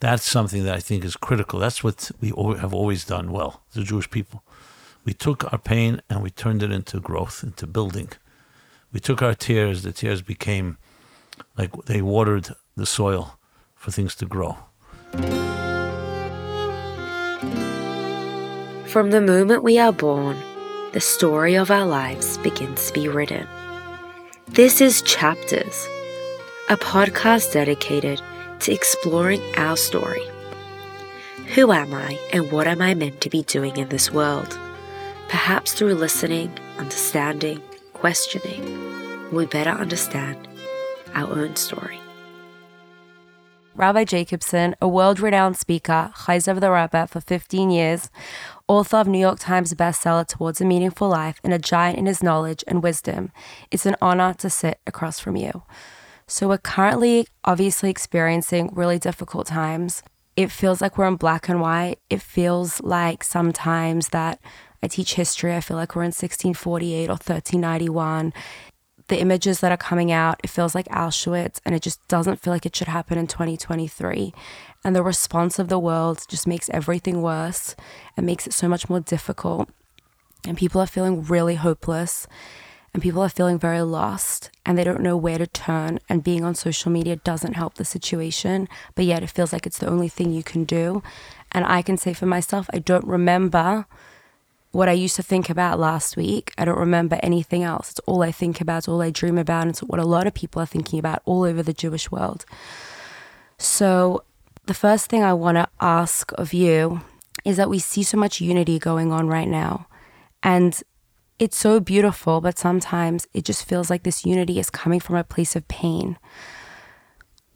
That's something that I think is critical. That's what we have always done well, the Jewish people. We took our pain and we turned it into growth, into building. We took our tears, the tears became like they watered the soil for things to grow. From the moment we are born, the story of our lives begins to be written. This is Chapters, a podcast dedicated to exploring our story. Who am I and what am I meant to be doing in this world? Perhaps through listening, understanding, questioning, we better understand our own story. Rabbi Jacobson, a world renowned speaker, Chayzer the Rabbi for 15 years, author of New York Times bestseller Towards a Meaningful Life, and a giant in his knowledge and wisdom, it's an honor to sit across from you. So, we're currently obviously experiencing really difficult times. It feels like we're in black and white. It feels like sometimes that I teach history, I feel like we're in 1648 or 1391 the images that are coming out, it feels like Auschwitz and it just doesn't feel like it should happen in 2023. And the response of the world just makes everything worse and makes it so much more difficult. And people are feeling really hopeless and people are feeling very lost and they don't know where to turn. And being on social media doesn't help the situation, but yet it feels like it's the only thing you can do. And I can say for myself, I don't remember what I used to think about last week. I don't remember anything else. It's all I think about, it's all I dream about, and it's what a lot of people are thinking about all over the Jewish world. So, the first thing I want to ask of you is that we see so much unity going on right now. And it's so beautiful, but sometimes it just feels like this unity is coming from a place of pain.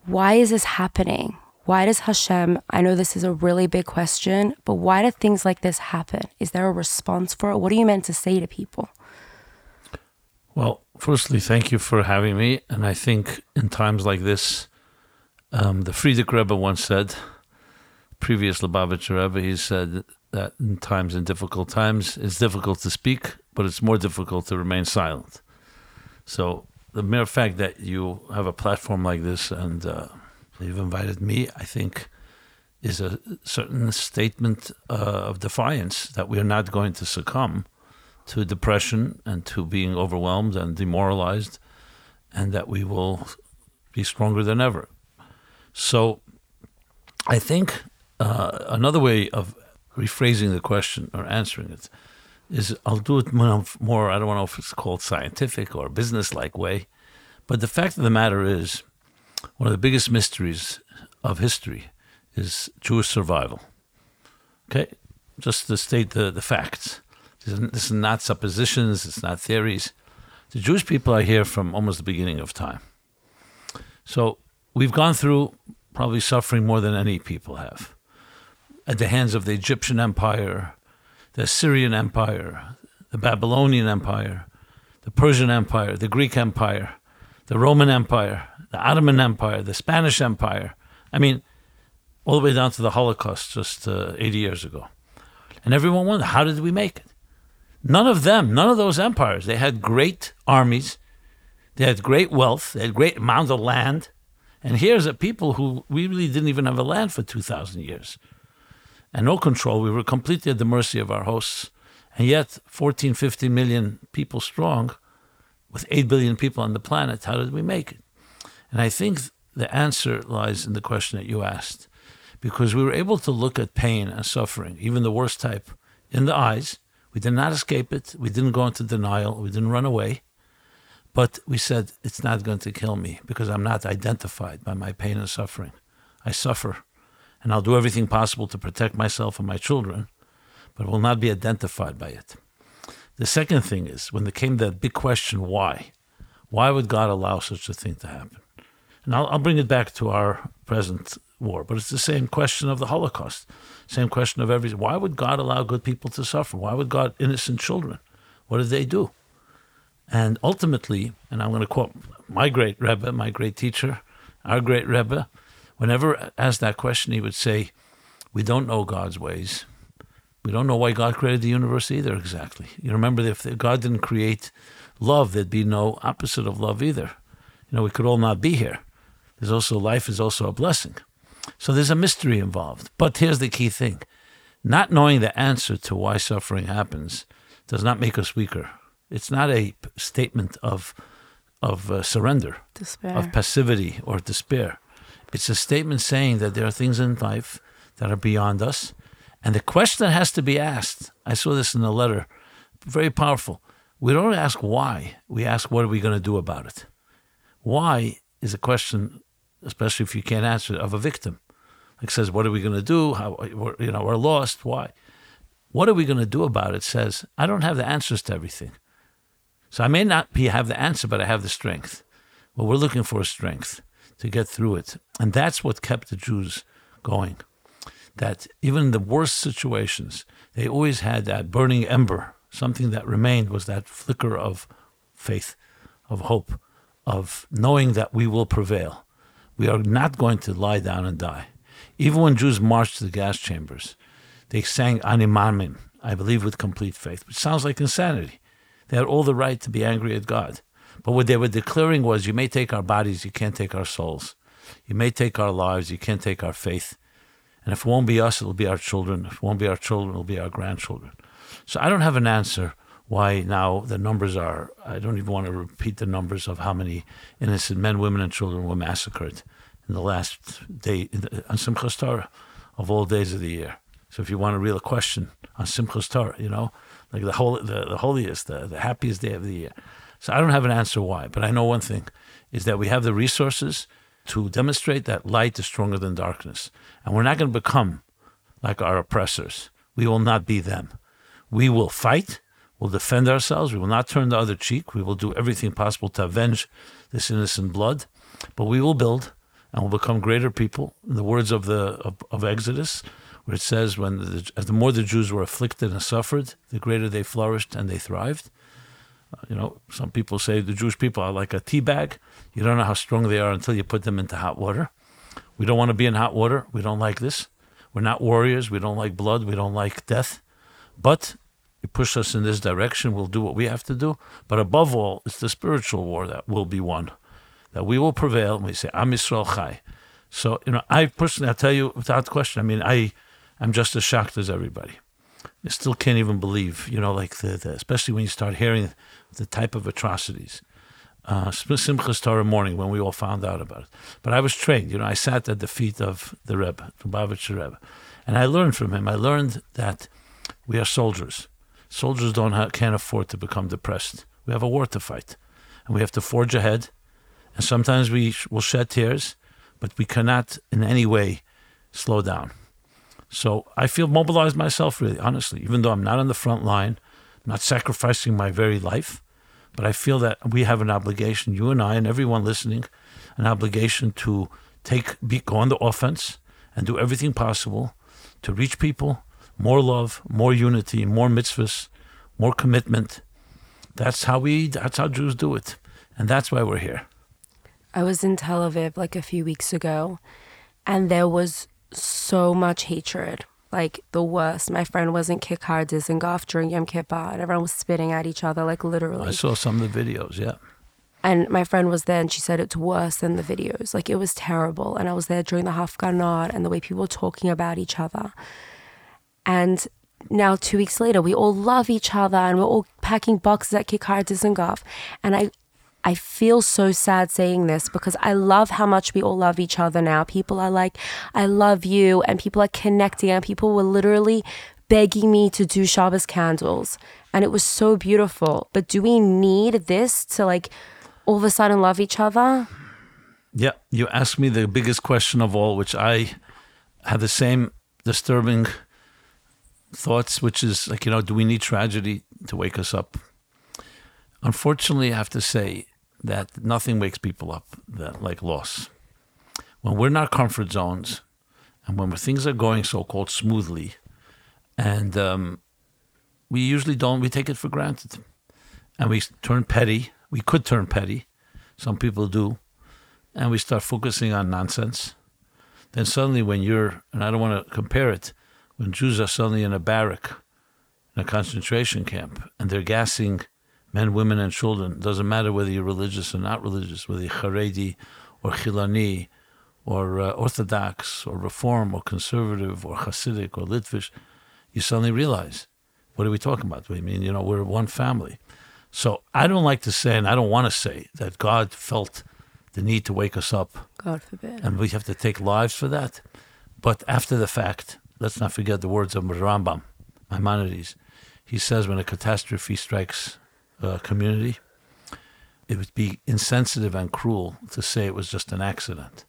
Why is this happening? Why does Hashem, I know this is a really big question, but why do things like this happen? Is there a response for it? What are you meant to say to people? Well, firstly, thank you for having me. And I think in times like this, um, the Frierdiker Rebbe once said, previous Lubavitcher Rebbe, he said that in times, in difficult times, it's difficult to speak, but it's more difficult to remain silent. So the mere fact that you have a platform like this and uh, you've invited me, I think, is a certain statement uh, of defiance that we are not going to succumb to depression and to being overwhelmed and demoralized, and that we will be stronger than ever. So, I think uh, another way of rephrasing the question or answering it is I'll do it more, I don't know if it's called scientific or business like way, but the fact of the matter is one of the biggest mysteries of history is Jewish survival. Okay, just to state the, the facts. This is, this is not suppositions, it's not theories. The Jewish people are here from almost the beginning of time. So we've gone through probably suffering more than any people have at the hands of the Egyptian Empire, the Assyrian Empire, the Babylonian Empire, the Persian Empire, the Greek Empire, the Roman Empire, the Ottoman Empire, the Spanish Empire. I mean, all the way down to the Holocaust just uh, 80 years ago. And everyone wondered, how did we make it? None of them, none of those empires, they had great armies, they had great wealth, they had great amounts of land. And here's a people who we really didn't even have a land for 2,000 years. And no control. We were completely at the mercy of our hosts. And yet, 14, 15 million people strong, with 8 billion people on the planet, how did we make it? And I think the answer lies in the question that you asked, because we were able to look at pain and suffering, even the worst type, in the eyes. We did not escape it. We didn't go into denial. We didn't run away. But we said, it's not going to kill me because I'm not identified by my pain and suffering. I suffer, and I'll do everything possible to protect myself and my children, but will not be identified by it. The second thing is when there came that big question, why? Why would God allow such a thing to happen? And I'll, I'll bring it back to our present war, but it's the same question of the Holocaust, same question of every. Why would God allow good people to suffer? Why would God innocent children? What did they do? And ultimately, and I'm going to quote my great Rebbe, my great teacher, our great Rebbe, whenever asked that question, he would say, "We don't know God's ways. We don't know why God created the universe either. Exactly. You remember, if God didn't create love, there'd be no opposite of love either. You know, we could all not be here. There's also life is also a blessing. So there's a mystery involved. But here's the key thing not knowing the answer to why suffering happens does not make us weaker. It's not a statement of, of uh, surrender, Despair. of passivity or despair. It's a statement saying that there are things in life that are beyond us. And the question that has to be asked, I saw this in the letter, very powerful. We don't ask why, we ask what are we going to do about it. Why is a question, especially if you can't answer it, of a victim. Like says, what are we going to do? How you know we're lost. Why? What are we going to do about it? Says I don't have the answers to everything. So I may not be have the answer, but I have the strength. Well, we're looking for strength to get through it, and that's what kept the Jews going. That even in the worst situations, they always had that burning ember. Something that remained was that flicker of faith, of hope, of knowing that we will prevail. We are not going to lie down and die. Even when Jews marched to the gas chambers, they sang Ani Maamin, I believe with complete faith, which sounds like insanity. They had all the right to be angry at God. But what they were declaring was, you may take our bodies, you can't take our souls. You may take our lives, you can't take our faith. And if it won't be us, it'll be our children. If it won't be our children, it'll be our grandchildren. So I don't have an answer why now the numbers are, I don't even want to repeat the numbers of how many innocent men, women, and children were massacred in the last day on Simchas Torah of all days of the year. So if you want a real question on Simchas Torah, you know, like the, whole, the, the holiest, the, the happiest day of the year. So I don't have an answer why, but I know one thing is that we have the resources to demonstrate that light is stronger than darkness. And we're not going to become like our oppressors. We will not be them. We will fight. We'll defend ourselves. We will not turn the other cheek. We will do everything possible to avenge this innocent blood. But we will build and will become greater people. In the words of the of, of Exodus, where it says, "When the, the more the Jews were afflicted and suffered, the greater they flourished and they thrived." You know, some people say the Jewish people are like a tea bag. You don't know how strong they are until you put them into hot water. We don't want to be in hot water. We don't like this. We're not warriors. We don't like blood. We don't like death. But you push us in this direction, we'll do what we have to do. But above all, it's the spiritual war that will be won, that we will prevail. And we say, Am Yisrael Chai. So, you know, I personally, I'll tell you without question, I mean, I, I'm just as shocked as everybody. I still can't even believe, you know, like the, the especially when you start hearing the type of atrocities. Uh, Simchas Torah morning when we all found out about it. But I was trained, you know, I sat at the feet of the Rebbe, Lubavitcher Rebbe, and I learned from him. I learned that we are soldiers. Soldiers don't can't afford to become depressed. We have a war to fight, and we have to forge ahead. And sometimes we sh- will shed tears, but we cannot in any way slow down. So I feel mobilized myself, really, honestly, even though I'm not on the front line, not sacrificing my very life, but I feel that we have an obligation, you and I, and everyone listening, an obligation to take be, go on the offense and do everything possible to reach people, more love, more unity, more mitzvahs, more commitment. That's how we. That's how Jews do it, and that's why we're here. I was in Tel Aviv like a few weeks ago, and there was so much hatred, like the worst. My friend was in Kikar Dizengoff during Yom Kippur, and everyone was spitting at each other, like literally. I saw some of the videos. Yeah, And my friend was there, and she said it's worse than the videos. Like it was terrible. And I was there during the Hafganot and the way people were talking about each other. And now, two weeks later, we all love each other, and we're all packing boxes at Kikar Dizengoff. And I, I feel so sad saying this because I love how much we all love each other now. People are like, I love you, and people are connecting, and people were literally begging me to do Shabbos candles. And it was so beautiful. But do we need this to like all of a sudden love each other? yeah. You asked me the biggest question of all, which I had the same disturbing thoughts, which is like, you know, do we need tragedy to wake us up? Unfortunately, I have to say that nothing wakes people up that like loss. When we're in our comfort zones and when things are going so called smoothly, and um, we usually don't, we take it for granted. And we turn petty. We could turn petty. Some people do. And we start focusing on nonsense. Then suddenly, when you're, and I don't want to compare it, when Jews are suddenly in a barrack, in a concentration camp, and they're gassing men, women, and children, It doesn't matter whether you're religious or not religious, whether you're Haredi or Chiloni or uh, Orthodox or Reform or Conservative or Hasidic or Litvish, you suddenly realize, what are we talking about? I mean, you know, we're one family. So I don't like to say, and I don't want to say, that God felt the need to wake us up God forbid. and we have to take lives for that. But after the fact, let's not forget the words of Rambam, Maimonides. He says when a catastrophe strikes a community, it would be insensitive and cruel to say it was just an accident.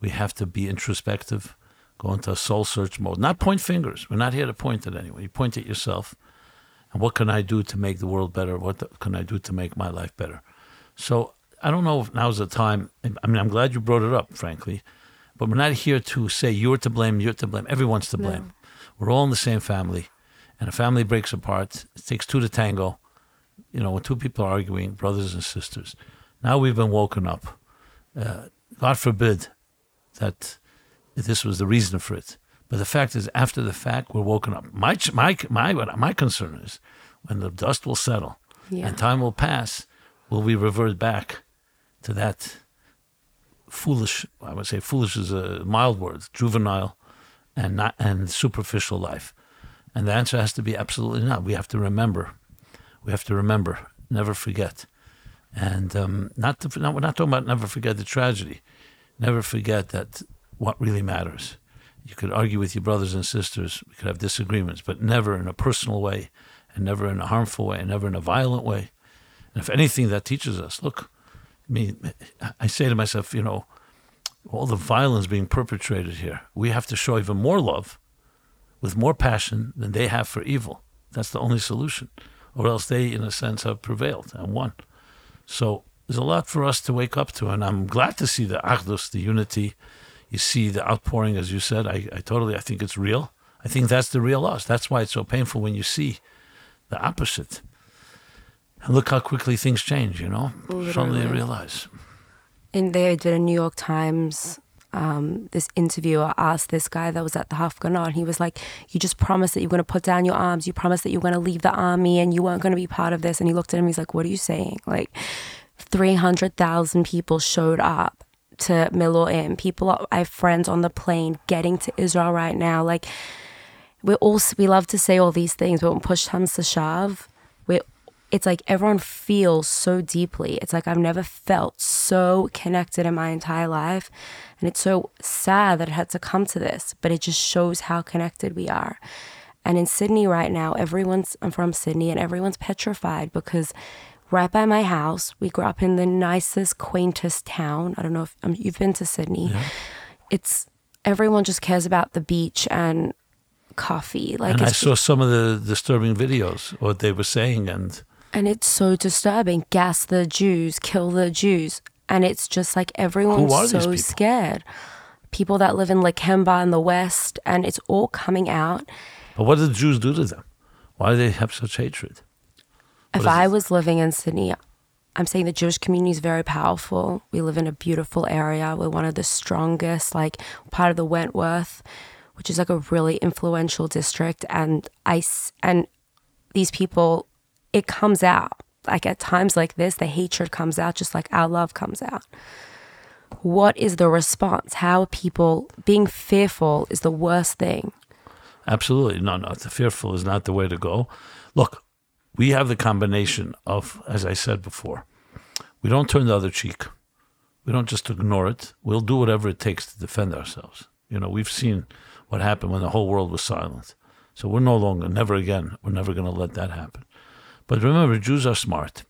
We have to be introspective, go into a soul search mode, not point fingers. We're not here to point at anyone. You point at yourself. And what can I do to make the world better? What can I do to make my life better? So I don't know if now's the time. I mean, I'm glad you brought it up, frankly, but we're not here to say you're to blame, you're to blame. Everyone's to blame. We're all in the same family, and a family breaks apart. It takes two to tango. You know, when two people are arguing, brothers and sisters. Now we've been woken up. Uh, God forbid that this was the reason for it. But the fact is, after the fact, we're woken up. My my my my concern is when the dust will settle Yeah. and time will pass, will we revert back to that foolish? I would say foolish is a mild word, juvenile, and not and superficial life. And the answer has to be absolutely not. We have to remember. We have to remember. Never forget. And um, not to, not, we're not talking about never forget the tragedy. Never forget that what really matters. You could argue with your brothers and sisters. We could have disagreements, but never in a personal way, and never in a harmful way, and never in a violent way. And if anything, that teaches us. Look, I mean, I say to myself, you know, all the violence being perpetrated here, we have to show even more love, with more passion than they have for evil. That's the only solution, or else they, in a sense, have prevailed and won. So there's a lot for us to wake up to, and I'm glad to see the achdus, the unity. You see the outpouring, as you said. I, I totally, I think it's real. I think that's the real us. That's why it's so painful when you see the opposite. And look how quickly things change, you know? Suddenly you realize. And they did a New York Times. Um, this interviewer asked this guy that was at the Hafganah, and he was like, "You just promised that you're going to put down your arms. You promised that you were going to leave the army, and you weren't going to be part of this." And he looked at him. He's like, "What are you saying?" Like, three hundred thousand people showed up to Miluim. People, I have friends on the plane getting to Israel right now. Like, we all we love to say all these things, but when push comes to shove, it's like everyone feels so deeply. It's like I've never felt so connected in my entire life, and it's so sad that it had to come to this. But it just shows how connected we are. And in Sydney right now, everyone's I'm from Sydney, and everyone's petrified because right by my house, we grew up in the nicest, quaintest town. I don't know if um, you've been to Sydney. Yeah. It's everyone just cares about the beach and coffee. Like And I saw some of the disturbing videos, what they were saying, and and it's so disturbing. Gas the Jews, kill the Jews, and it's just like everyone's so people? scared. People that live in Lakemba in the West, and it's all coming out. but what did the Jews do to them? Why do they have such hatred? If I it? was living in Sydney, I'm saying the Jewish community is very powerful. We live in a beautiful area. We're one of the strongest, like part of the Wentworth, which is like a really influential district. And I, and these people, it comes out. Like at times like this, the hatred comes out just like our love comes out. What is the response? How people being fearful is the worst thing. Absolutely. No, no. The fearful is not the way to go. Look, we have the combination of, as I said before, we don't turn the other cheek. We don't just ignore it. We'll do whatever it takes to defend ourselves. You know, we've seen what happened when the whole world was silent. So we're no longer, never again, we're never going to let that happen. But remember, Jews are smart.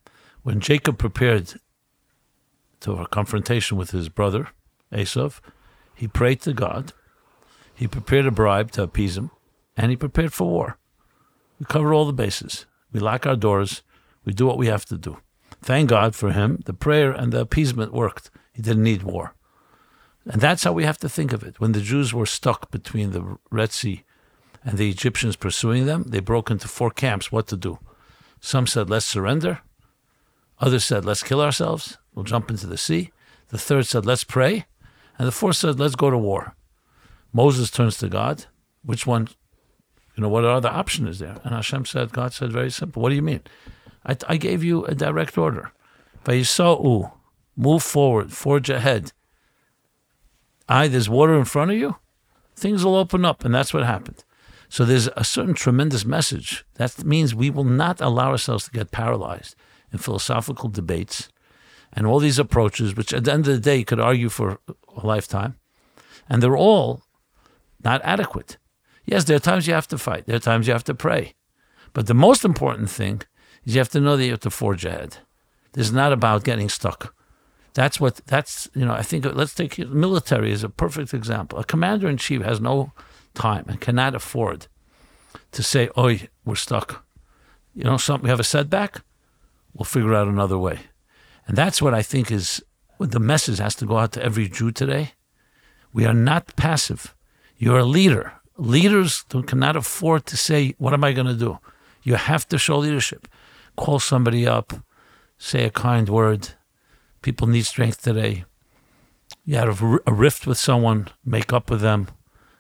When Jacob prepared to a confrontation with his brother, Esav, he prayed to God. He prepared a bribe to appease him, and he prepared for war. We cover all the bases. We lock our doors. We do what we have to do. Thank God for him. The prayer and the appeasement worked. He didn't need war. And that's how we have to think of it. When the Jews were stuck between the Red Sea and the Egyptians pursuing them, they broke into four camps what to do. Some said, let's surrender. Others said, let's kill ourselves. We'll jump into the sea. The third said, let's pray. And the fourth said, let's go to war. Moses turns to God. Which one, you know, what other option is there? And Hashem said, God said, very simple. What do you mean? I, I gave you a direct order. Vayisa'u, move forward, forge ahead. I, there's water in front of you, things will open up. And that's what happened. So there's a certain tremendous message. That means we will not allow ourselves to get paralyzed in philosophical debates and all these approaches, which at the end of the day you could argue for a lifetime. And they're all not adequate. Yes, there are times you have to fight, there are times you have to pray. But the most important thing is you have to know that you have to forge ahead. This is not about getting stuck. That's what that's you know. I think let's take military as a perfect example. A commander in chief has no time and cannot afford to say, "Oh, we're stuck." You know, something we have a setback. We'll figure out another way, and that's what I think is the message has to go out to every Jew today. We are not passive. You're a leader. Leaders cannot afford to say, "What am I going to do?" You have to show leadership. Call somebody up, say a kind word. People need strength today. You have a rift with someone, make up with them.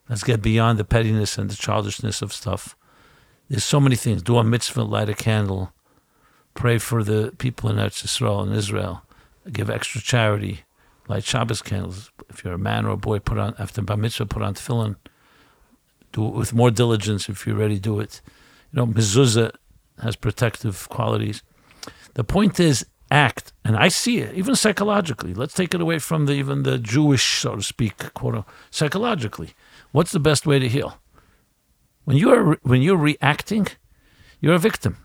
Let's get beyond the pettiness and the childishness of stuff. There's so many things. Do a mitzvah, light a candle, pray for the people in Eretz Israel and Israel, give extra charity, light Shabbos candles. If you're a man or a boy, put on after bar mitzvah, put on tefillin. Do it with more diligence if you already do it. You know, mezuzah has protective qualities. The point is, act, and I see it even psychologically. Let's take it away from the even the Jewish, so to speak, quote psychologically. What's the best way to heal? When you are when you're reacting, you're a victim,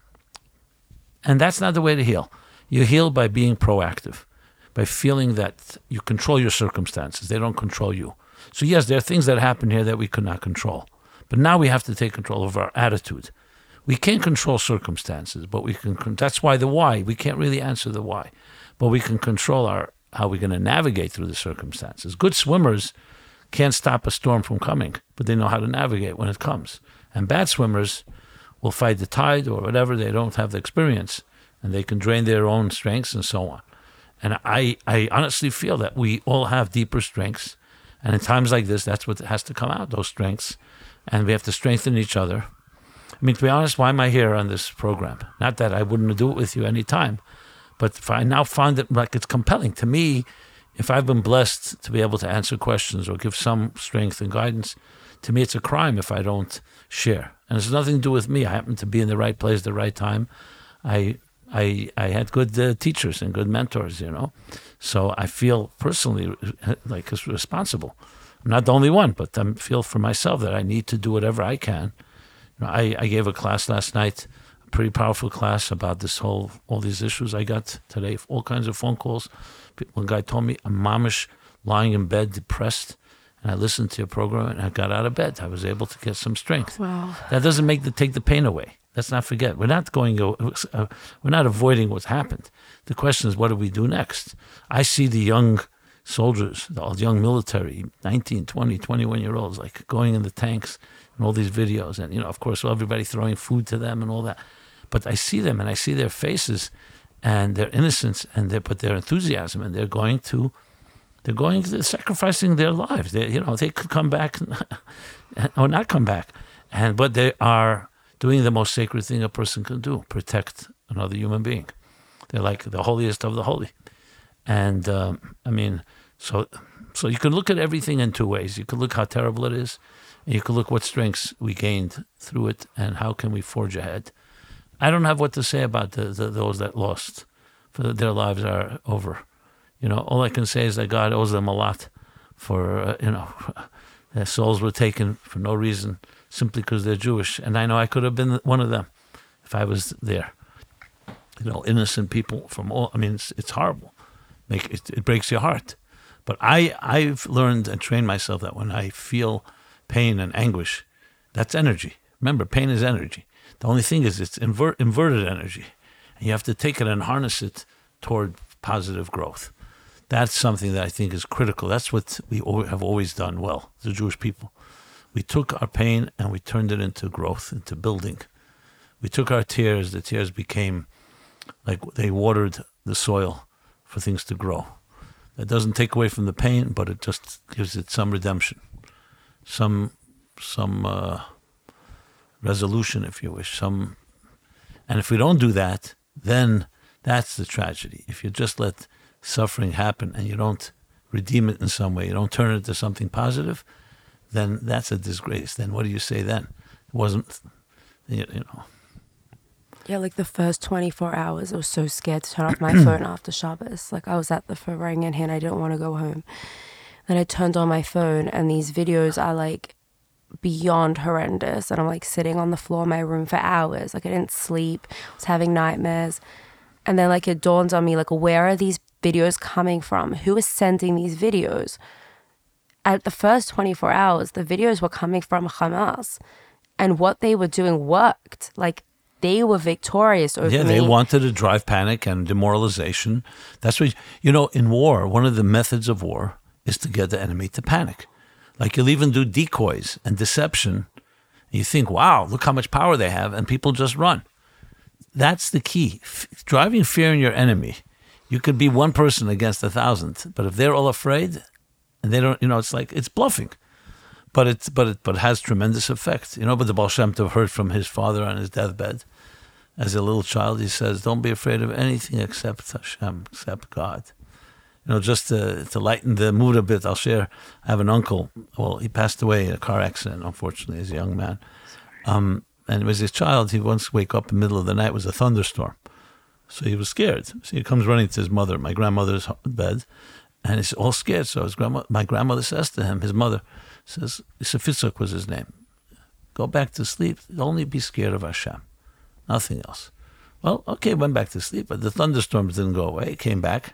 and that's not the way to heal. You heal by being proactive, by feeling that you control your circumstances; they don't control you. So yes, there are things that happen here that we could not control, but now we have to take control of our attitude we can't control circumstances, but we can. That's why the why. We can't really answer the why, but we can control our how we're going to navigate through the circumstances. Good swimmers can't stop a storm from coming, but they know how to navigate when it comes. And bad swimmers will fight the tide or whatever. They don't have the experience, and they can drain their own strengths and so on. And I, I honestly feel that we all have deeper strengths, and in times like this, that's what has to come out. Those strengths, and we have to strengthen each other I mean, to be honest, why am I here on this program? Not that I wouldn't do it with you any time, but I now find it like it's compelling to me, if I've been blessed to be able to answer questions or give some strength and guidance, to me it's a crime if I don't share. And it's nothing to do with me. I happen to be in the right place at the right time. I I I had good uh, teachers and good mentors, you know. So I feel personally like responsible. I'm not the only one, but I feel for myself that I need to do whatever I can I, I gave a class last night, a pretty powerful class about this whole all these issues. I got today all kinds of phone calls. One guy told me I'm mamish lying in bed depressed, and I listened to your program and I got out of bed. I was able to get some strength. Wow. That doesn't make the take the pain away. Let's not forget. We're not going. Uh, we're not avoiding what's happened. The question is, what do we do next? I see the young soldiers, the young military, 19, 20, 21 year olds, like going in the tanks and all these videos, and you know, of course, everybody throwing food to them and all that. But I see them and I see their faces and their innocence and their but their enthusiasm, and they're going to they're going to sacrificing their lives. They, you know, they could come back or not come back, and but they are doing the most sacred thing a person can do: protect another human being. They're like the holiest of the holy, and um, I mean, so so you can look at everything in two ways. You can look how terrible it is, you can look what strengths we gained through it and how can we forge ahead. I don't have what to say about the, the, those that lost, for their lives are over. You know, all I can say is that God owes them a lot for, uh, you know, their souls were taken for no reason, simply because they're Jewish. And I know I could have been one of them if I was there. You know, innocent people from all, I mean, it's, it's horrible. Make, it, it breaks your heart. But I, I've learned and trained myself that when I feel pain and anguish, that's energy. Remember, pain is energy. The only thing is it's invert, inverted energy. And you have to take it and harness it toward positive growth. That's something that I think is critical. That's what we have always done well, the Jewish people. We took our pain and we turned it into growth, into building. We took our tears, the tears became like they watered the soil for things to grow. That doesn't take away from the pain, but it just gives it some redemption some some uh, resolution, if you wish. Some, and if we don't do that, then that's the tragedy. If you just let suffering happen and you don't redeem it in some way, you don't turn it into something positive, then that's a disgrace. Then what do you say then? It wasn't, you, you know. Yeah, like the first 24 hours, I was so scared to turn off my phone after Shabbos. Like I was at the farbrengen and I didn't want to go home. Then I turned on my phone and these videos are like beyond horrendous. And I'm like sitting on the floor of my room for hours. Like I didn't sleep, I was having nightmares. And then like it dawned on me, like, where are these videos coming from? Who is sending these videos? At the first 24 hours, the videos were coming from Hamas. And what they were doing worked. Like they were victorious over Yeah, me. they wanted to drive panic and demoralization. That's what you know. In war, one of the methods of war is to get the enemy to panic. Like you'll even do decoys and deception. You think, "Wow, look how much power they have," and people just run. That's the key. F- driving fear in your enemy. You could be one person against a thousand, but if they're all afraid, and they don't, you know, it's like it's bluffing. But it, but it, but it has tremendous effect. You know, but the Baal Shem Tov heard from his father on his deathbed as a little child, he says, "Don't be afraid of anything except Hashem, except God." You know, just to, to lighten the mood a bit, I'll share. I have an uncle. Well, he passed away in a car accident, unfortunately, as a young man. Um, and as a child, he once wake up in the middle of the night it was a thunderstorm, so he was scared. So he comes running to his mother, my grandmother's bed, and he's all scared. So his grandma, my grandmother says to him, his mother says, Fitzuk was his name. Go back to sleep. Only be scared of Hashem nothing else. Well, okay, went back to sleep, but the thunderstorms didn't go away. He came back.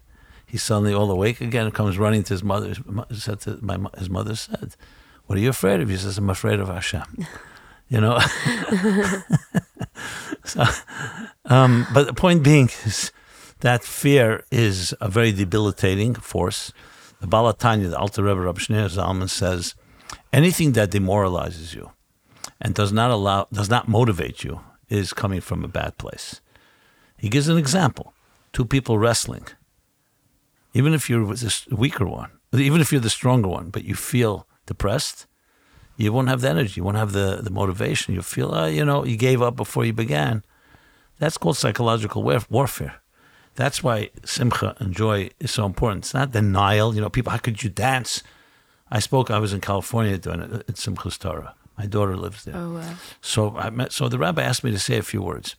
He's suddenly all awake again and comes running to his mother. Said to my, his mother said, "What are you afraid of?" He says, "I'm afraid of Hashem." you know. so, um, but the point being is that fear is a very debilitating force. The Baal HaTanya, the Alter Rebbe Rab Shneur Zalman says, anything that demoralizes you and does not allow, does not motivate you, is coming from a bad place. He gives an example: two people wrestling. Even if you're the weaker one, even if you're the stronger one, but you feel depressed, you won't have the energy, you won't have the, the motivation. You feel, uh, you know, you gave up before you began. That's called psychological warfare. That's why simcha and joy is so important. It's not denial. You know, people, how could you dance? I spoke. I was in California doing it at Simchas Torah. My daughter lives there. Oh, wow. So I met. So the rabbi asked me to say a few words.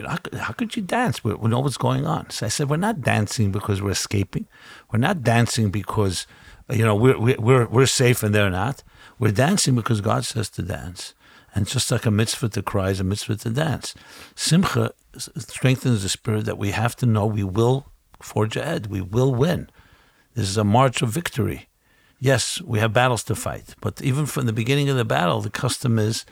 How, could, how could you dance? We, we know what's going on. So I said, we're not dancing because we're escaping. We're not dancing because you know we're we're we're safe and they're not. We're dancing because God says to dance. And just like a mitzvah to cry is a mitzvah to dance. Simcha strengthens the spirit that we have to know we will forge ahead. We will win. This is a march of victory. Yes, we have battles to fight, but even from the beginning of the battle, the custom is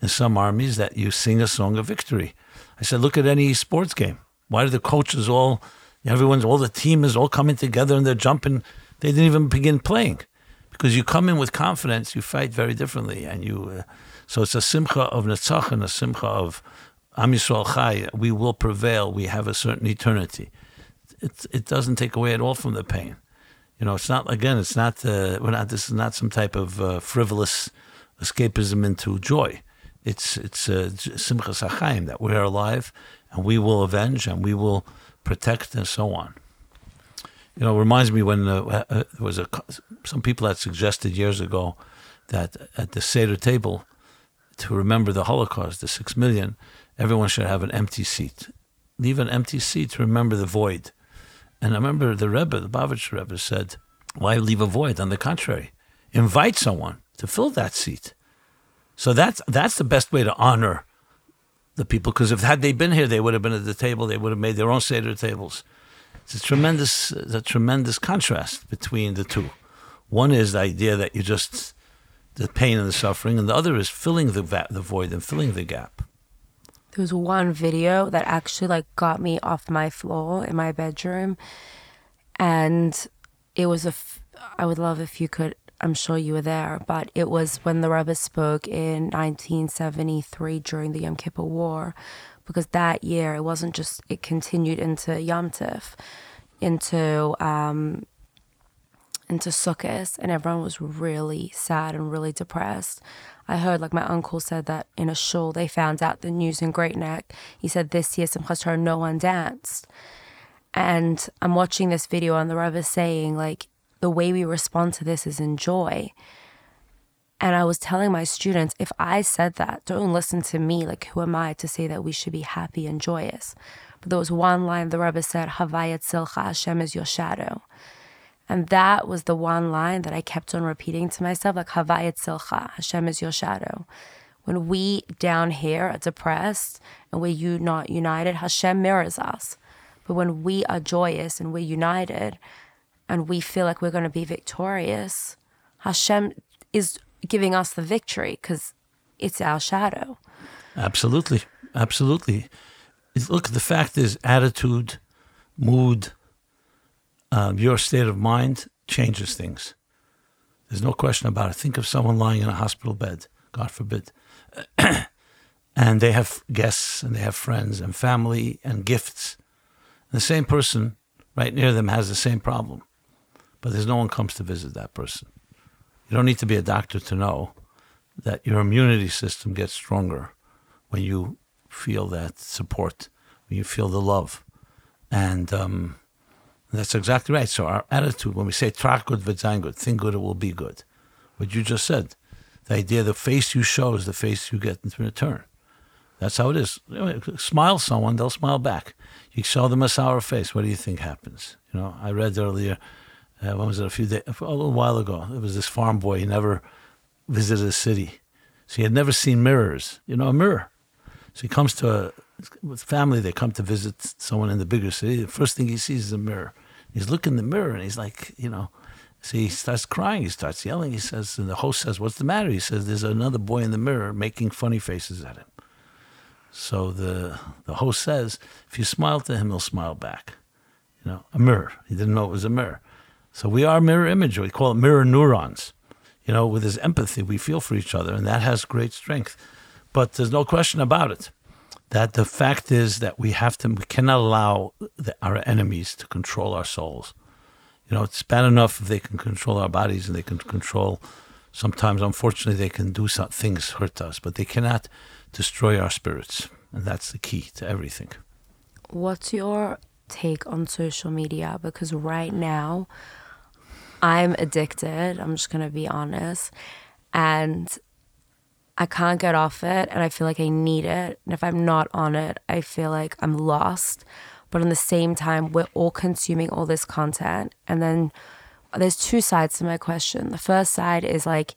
in some armies that you sing a song of victory. I said, look at any sports game. Why do the coaches all, everyone's, all the team is all coming together and they're jumping? They didn't even begin playing because you come in with confidence, you fight very differently, and you. Uh, so it's a simcha of netzach and a simcha of Am Yisrael Chai. We will prevail. We have a certain eternity. It it doesn't take away at all from the pain. You know, it's not again. It's not. Uh, we're not. This is not some type of uh, frivolous escapism into joy. It's it's uh, simcha sachaim that we are alive and we will avenge and we will protect and so on. You know, it reminds me when uh, uh, there was a some people had suggested years ago that at the Seder table to remember the Holocaust, the six million, everyone should have an empty seat. Leave an empty seat to remember the void. And I remember the Rebbe, the Bavitch Rebbe, said, "Why leave a void? On the contrary, invite someone to fill that seat." So that's that's the best way to honor the people. Because if had they been here, they would have been at the table. They would have made their own seder tables. It's a tremendous, it's a tremendous contrast between the two. One is the idea that you just the pain and the suffering, and the other is filling the va- the void and filling the gap. There was one video that actually like got me off my floor in my bedroom, and it was a. F- I would love if you could. I'm sure you were there, but it was when the Rebbe spoke in 1973 during the Yom Kippur War, because that year it wasn't just it continued into Yom Tif, into um, into Sukkot, and everyone was really sad and really depressed. I heard, like my uncle said, that in a shul they found out the news in Great Neck. He said this year Simchas Torah no one danced, and I'm watching this video and the Rebbe saying like the way we respond to this is in joy. And I was telling my students, if I said that, don't listen to me. Like, who am I to say that we should be happy and joyous? But there was one line the Rebbe said, Havayat Silcha, Hashem is your shadow. And that was the one line that I kept on repeating to myself, like Havayat Silcha, Hashem is your shadow. When we down here are depressed and we're not united, Hashem mirrors us. But when we are joyous and we're united and we feel like we're going to be victorious, Hashem is giving us the victory because it's our shadow. Absolutely. Absolutely. Look, the fact is, attitude, mood, um, your state of mind changes things. There's no question about it. Think of someone lying in a hospital bed, God forbid, and they have guests and they have friends and family and gifts. And the same person right near them has the same problem, but there's no one comes to visit that person. You don't need to be a doctor to know that your immunity system gets stronger when you feel that support, when you feel the love. And um, that's exactly right. So our attitude, when we say "trak good v'zayin good," think good, it will be good. What you just said, the idea, the face you show is the face you get in return. That's how it is. Smile someone, they'll smile back. You show them a sour face. What do you think happens? You know, I read earlier. Uh, when was it? A few days, a little while ago. It was this farm boy. He never visited a city, so he had never seen mirrors. You know, a mirror. So he comes to a with family. They come to visit someone in the bigger city. The first thing he sees is a mirror. He's looking in the mirror and he's like, you know, see, he starts crying. He starts yelling. He says, and the host says, "What's the matter?" He says, "There's another boy in the mirror making funny faces at him." So the the host says, if you smile to him, he'll smile back. You know, a mirror. He didn't know it was a mirror. So we are mirror image. We call it mirror neurons. You know, with this empathy, we feel for each other, and that has great strength. But there's no question about it that the fact is that we have to, we cannot allow the, our enemies to control our souls. You know, it's bad enough if they can control our bodies and they can control. Sometimes, unfortunately, they can do some things hurt us, but they cannot destroy our spirits. And that's the key to everything. What's your take on social media? Because right now, I'm addicted. I'm just going to be honest. And I can't get off it. And I feel like I need it. And if I'm not on it, I feel like I'm lost. But at the same time, we're all consuming all this content. And then there's two sides to my question. The first side is like,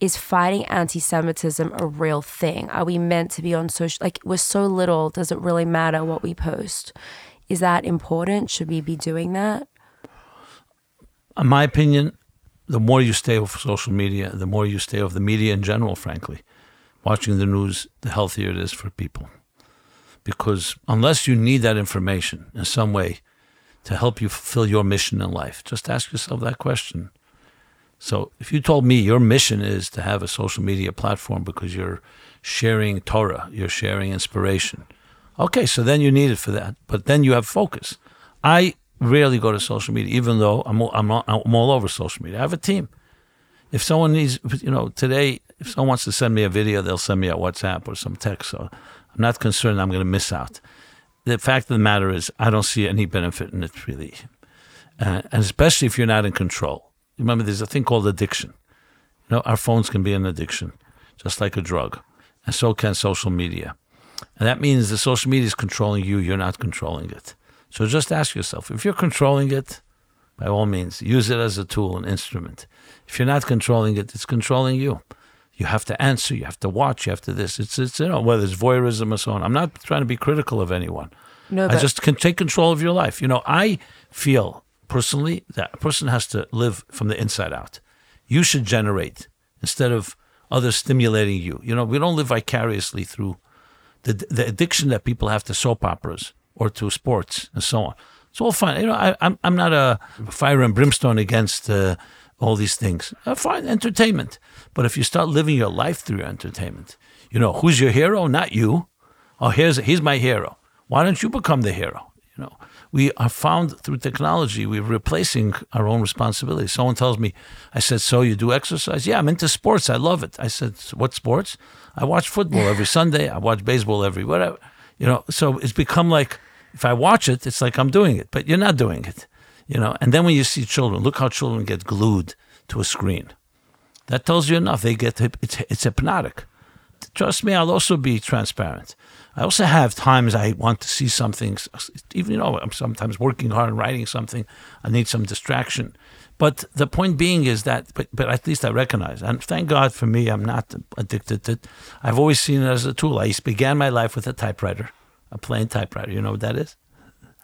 is fighting anti-Semitism a real thing? Are we meant to be on social? Like we're so little. Does it really matter what we post? Is that important? Should we be doing that? In my opinion, the more you stay off social media, the more you stay off the media in general. Frankly, watching the news, the healthier it is for people. Because unless you need that information in some way to help you fulfill your mission in life, just ask yourself that question so if you told me your mission is to have a social media platform because you're sharing Torah, you're sharing inspiration, okay, so then you need it for that. But then you have focus. I rarely go to social media, even though I'm all, I'm all, I'm all over social media. I have a team. If someone needs, you know, today, if someone wants to send me a video, they'll send me a WhatsApp or some text. So I'm not concerned I'm going to miss out. The fact of the matter is, I don't see any benefit in it really. Uh, and especially if you're not in control remember there's a thing called addiction. You know, our phones can be an addiction, just like a drug, and so can social media. And that means the social media is controlling you, you're not controlling it. So just ask yourself if you're controlling it, by all means, use it as a tool, an instrument. If you're not controlling it, it's controlling you. You have to answer, you have to watch, you have to this. It's, it's you know, whether it's voyeurism or so on. I'm not trying to be critical of anyone. No, I just can take control of your life. You know, I feel personally that a person has to live from the inside out. You should generate instead of others stimulating you. You know, we don't live vicariously through the the addiction that people have to soap operas or to sports and so on. It's all fine. You know, I, I'm, I'm not a fire and brimstone against uh, all these things. Uh, fine, entertainment. But if you start living your life through your entertainment, you know, who's your hero? Not you. Oh, here's he's my hero. Why don't you become the hero? You know, we are found through technology, we're replacing our own responsibility. Someone tells me, I said, So you do exercise? Yeah, I'm into sports. I love it. I said, What sports? I watch football every Sunday. I watch baseball every whatever. You know, so it's become like if I watch it, it's like I'm doing it, but you're not doing it. You know, and then when you see children, look how children get glued to a screen. That tells you enough. They get it's it's hypnotic. Trust me, I'll also be transparent. I also have times I want to see something, even you know, I'm sometimes working hard and writing something. I need some distraction. But the point being is that, but, but at least I recognize, and thank God for me, I'm not addicted to it. I've always seen it as a tool. I began my life with a typewriter, a plain typewriter. You know what that is?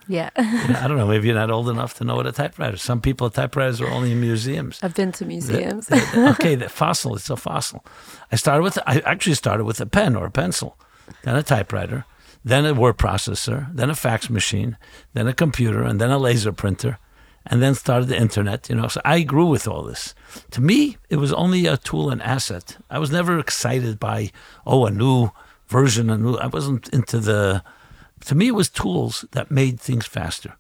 Yeah. I don't know. Maybe you're not old enough to know what a typewriter is. Some people, typewriters are only in museums. I've been to museums. The, the, okay, the fossil, it's a fossil. I started with, I actually started with a pen or a pencil, then a typewriter, then a word processor, then a fax machine, then a computer, and then a laser printer, and then started the internet. You know, so I grew with all this. To me, it was only a tool and asset. I was never excited by, oh, a new version, a new. I wasn't into the to me, it was tools that made things faster.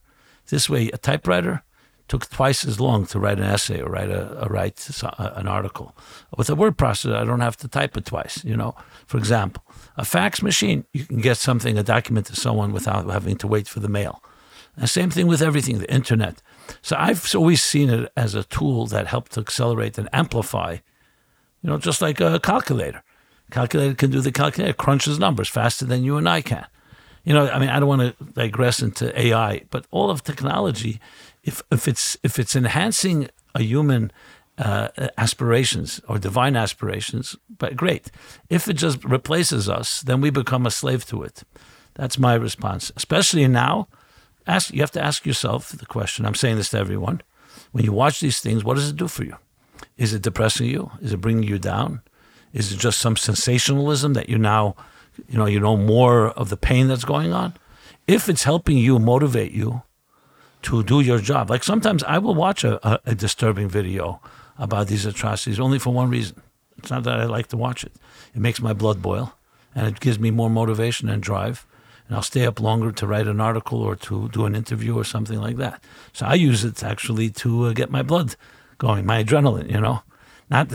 This way, a typewriter took twice as long to write an essay or write a, a write an article. With a word processor, I don't have to type it twice. You know, for example, a fax machine, you can get something, a document to someone without having to wait for the mail. And same thing with everything, the internet. So I've always seen it as a tool that helped to accelerate and amplify. You know, just like a calculator. Calculator can do the calculator, crunches numbers faster than you and I can you know, I mean, I don't want to digress into AI, but all of technology, if if it's if it's enhancing a human uh, aspirations or divine aspirations, but great. If it just replaces us, then we become a slave to it. That's my response. Especially now, ask you have to ask yourself the question. I'm saying this to everyone. When you watch these things, what does it do for you? Is it depressing you? Is it bringing you down? Is it just some sensationalism that you now you know, you know more of the pain that's going on. If it's helping you motivate you to do your job, like sometimes I will watch a, a, a disturbing video about these atrocities only for one reason. It's not that I like to watch it. It makes my blood boil and it gives me more motivation and drive. And I'll stay up longer to write an article or to do an interview or something like that. So I use it actually to uh, get my blood going, my adrenaline, you know not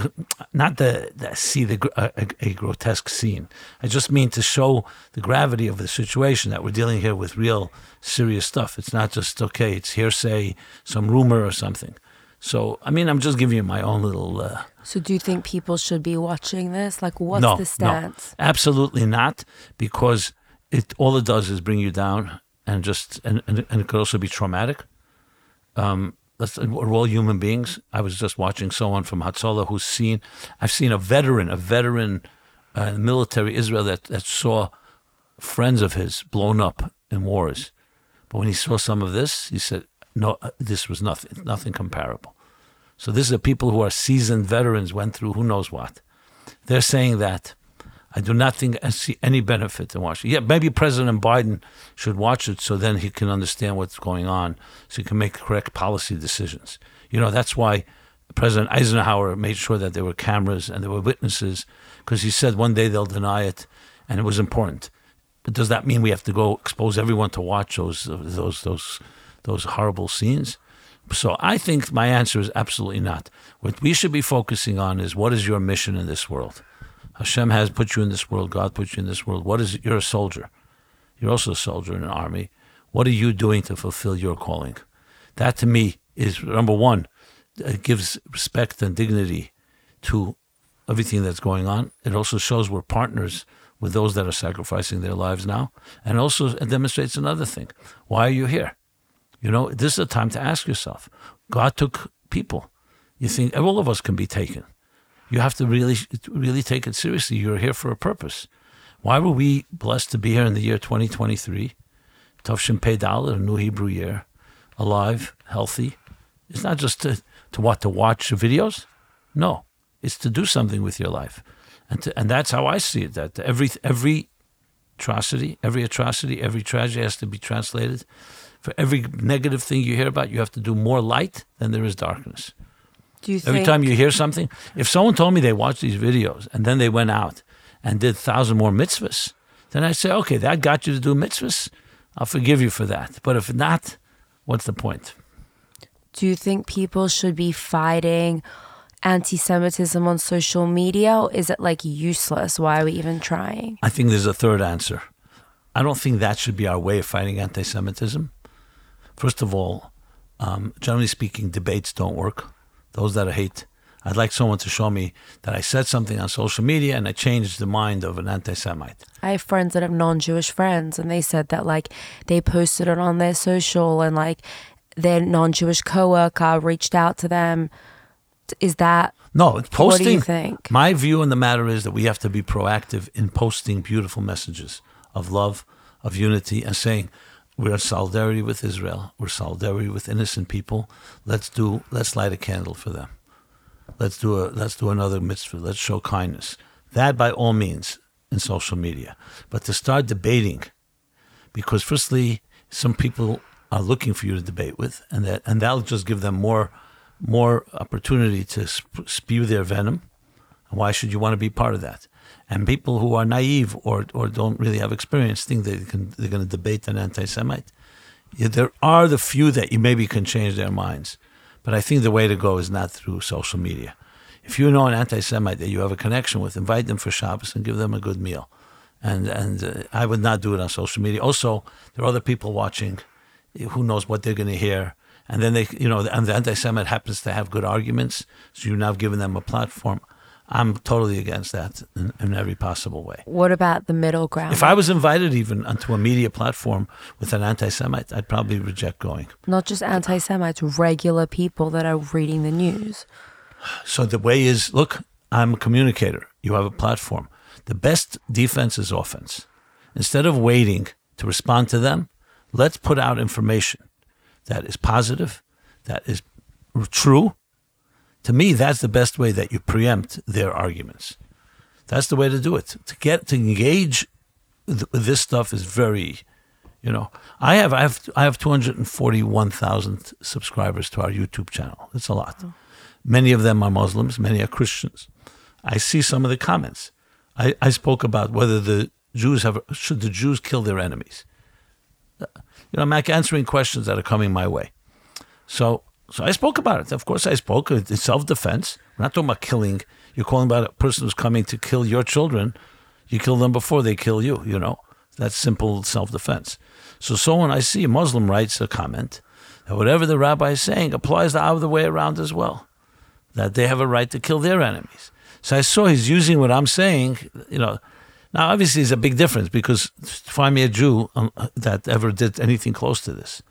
not the, the see the a, a, grotesque scene. I just mean to show the gravity of the situation that we're dealing here with real serious stuff. It's not just okay. It's hearsay, some rumor or something. So I mean, I'm just giving you my own little. Uh, so do you think people should be watching this? Like, what's no, the stance? No, absolutely not, because it all it does is bring you down and just and and, and it could also be traumatic. Um, we're all human beings. I was just watching someone from Hatzalah who's seen, I've seen a veteran, a veteran uh, military Israel that, that saw friends of his blown up in wars. But when he saw some of this, he said, no, uh, this was nothing, nothing comparable. So these are people who are seasoned veterans, went through who knows what. They're saying that I do not think I see any benefit in watching. Yeah, maybe President Biden should watch it so then he can understand what's going on, so he can make correct policy decisions. You know, that's why President Eisenhower made sure that there were cameras and there were witnesses, because he said one day they'll deny it, and it was important. But does that mean we have to go expose everyone to watch those those those those horrible scenes? So I think my answer is absolutely not. What we should be focusing on is what is your mission in this world Hashem has put you in this world. God put you in this world. What is it? You're a soldier. You're also a soldier in an army. What are you doing to fulfill your calling? That to me is number one. It gives respect and dignity to everything that's going on. It also shows we're partners with those that are sacrificing their lives now. And also it demonstrates another thing. Why are you here? You know, this is a time to ask yourself. God took people. You think all of us can be taken you have to really, really take it seriously. You're here for a purpose. Why were we blessed to be here in the year 2023? Tavshin Pei a new Hebrew year, alive, healthy. It's not just to, to what to watch videos. No, it's to do something with your life, and to, and that's how I see it. That every every atrocity, every atrocity, every tragedy has to be translated. For every negative thing you hear about, you have to do more light than there is darkness. Do you Every think- time you hear something, if someone told me they watched these videos and then they went out and did thousand more mitzvahs, then I say, okay, that got you to do mitzvahs. I'll forgive you for that. But if not, what's the point? Do you think people should be fighting anti Semitism on social media or is it like useless? Why are we even trying? I think there's a third answer. I don't think that should be our way of fighting anti Semitism. First of all, Um, generally speaking, debates don't work. Those that I hate. I'd like someone to show me that I said something on social media and I changed the mind of an anti Semite. I have friends that have non Jewish friends, and they said that like they posted it on their social, and like their non Jewish coworker reached out to them. Is that No, it's posting. What do you think? My view on the matter is that we have to be proactive in posting beautiful messages of love, of unity, and saying we're solidarity with Israel. We're solidarity with innocent people. Let's do. Let's light a candle for them. Let's do a. Let's do another mitzvah. Let's show kindness. That, by all means, in social media. But to start debating, because firstly, some people are looking for you to debate with, and that and that'll just give them more more opportunity to sp- spew their venom. Why should you want to be part of that? And people who are naive or, or don't really have experience think they can, they're going to debate an anti Semite. There are the few that you maybe can change their minds. But I think the way to go is not through social media. If you know an anti Semite that you have a connection with, invite them for Shabbos and give them a good meal. And, and uh, I would not do it on social media. Also, there are other people watching who knows what they're going to hear. And then they, you know, and the anti Semite happens to have good arguments. So you've now given them a platform. I'm totally against that in, in every possible way. what about the middle ground? If I was invited even onto a media platform with an anti Semite, I'd probably reject going. Not just anti Semites, regular people that are reading the news. So the way is look, I'm a communicator. You have a platform. The best defense is offense. Instead of waiting to respond to them, let's put out information that is positive, that is true. To me, that's the best way that you preempt their arguments. That's the way to do it. To get to engage th- with this stuff is very, you know. I have I have I have two hundred and forty one thousand subscribers to our YouTube channel. It's a lot. Oh. Many of them are Muslims. Many are Christians. I see some of the comments. I, I spoke about whether the Jews have should the Jews kill their enemies. Uh, you know, I'm answering questions that are coming my way. So, so I spoke about it. Of course, I spoke. It's self defense. We're not talking about killing. You're calling about a person who's coming to kill your children. You kill them before they kill you. You know, that's simple self defense. So, so when I see a Muslim writes a comment that whatever the rabbi is saying applies the other way around as well, that they have a right to kill their enemies. So I saw he's using what I'm saying. You know, now obviously it's a big difference because find me a Jew um, that ever did anything close to this.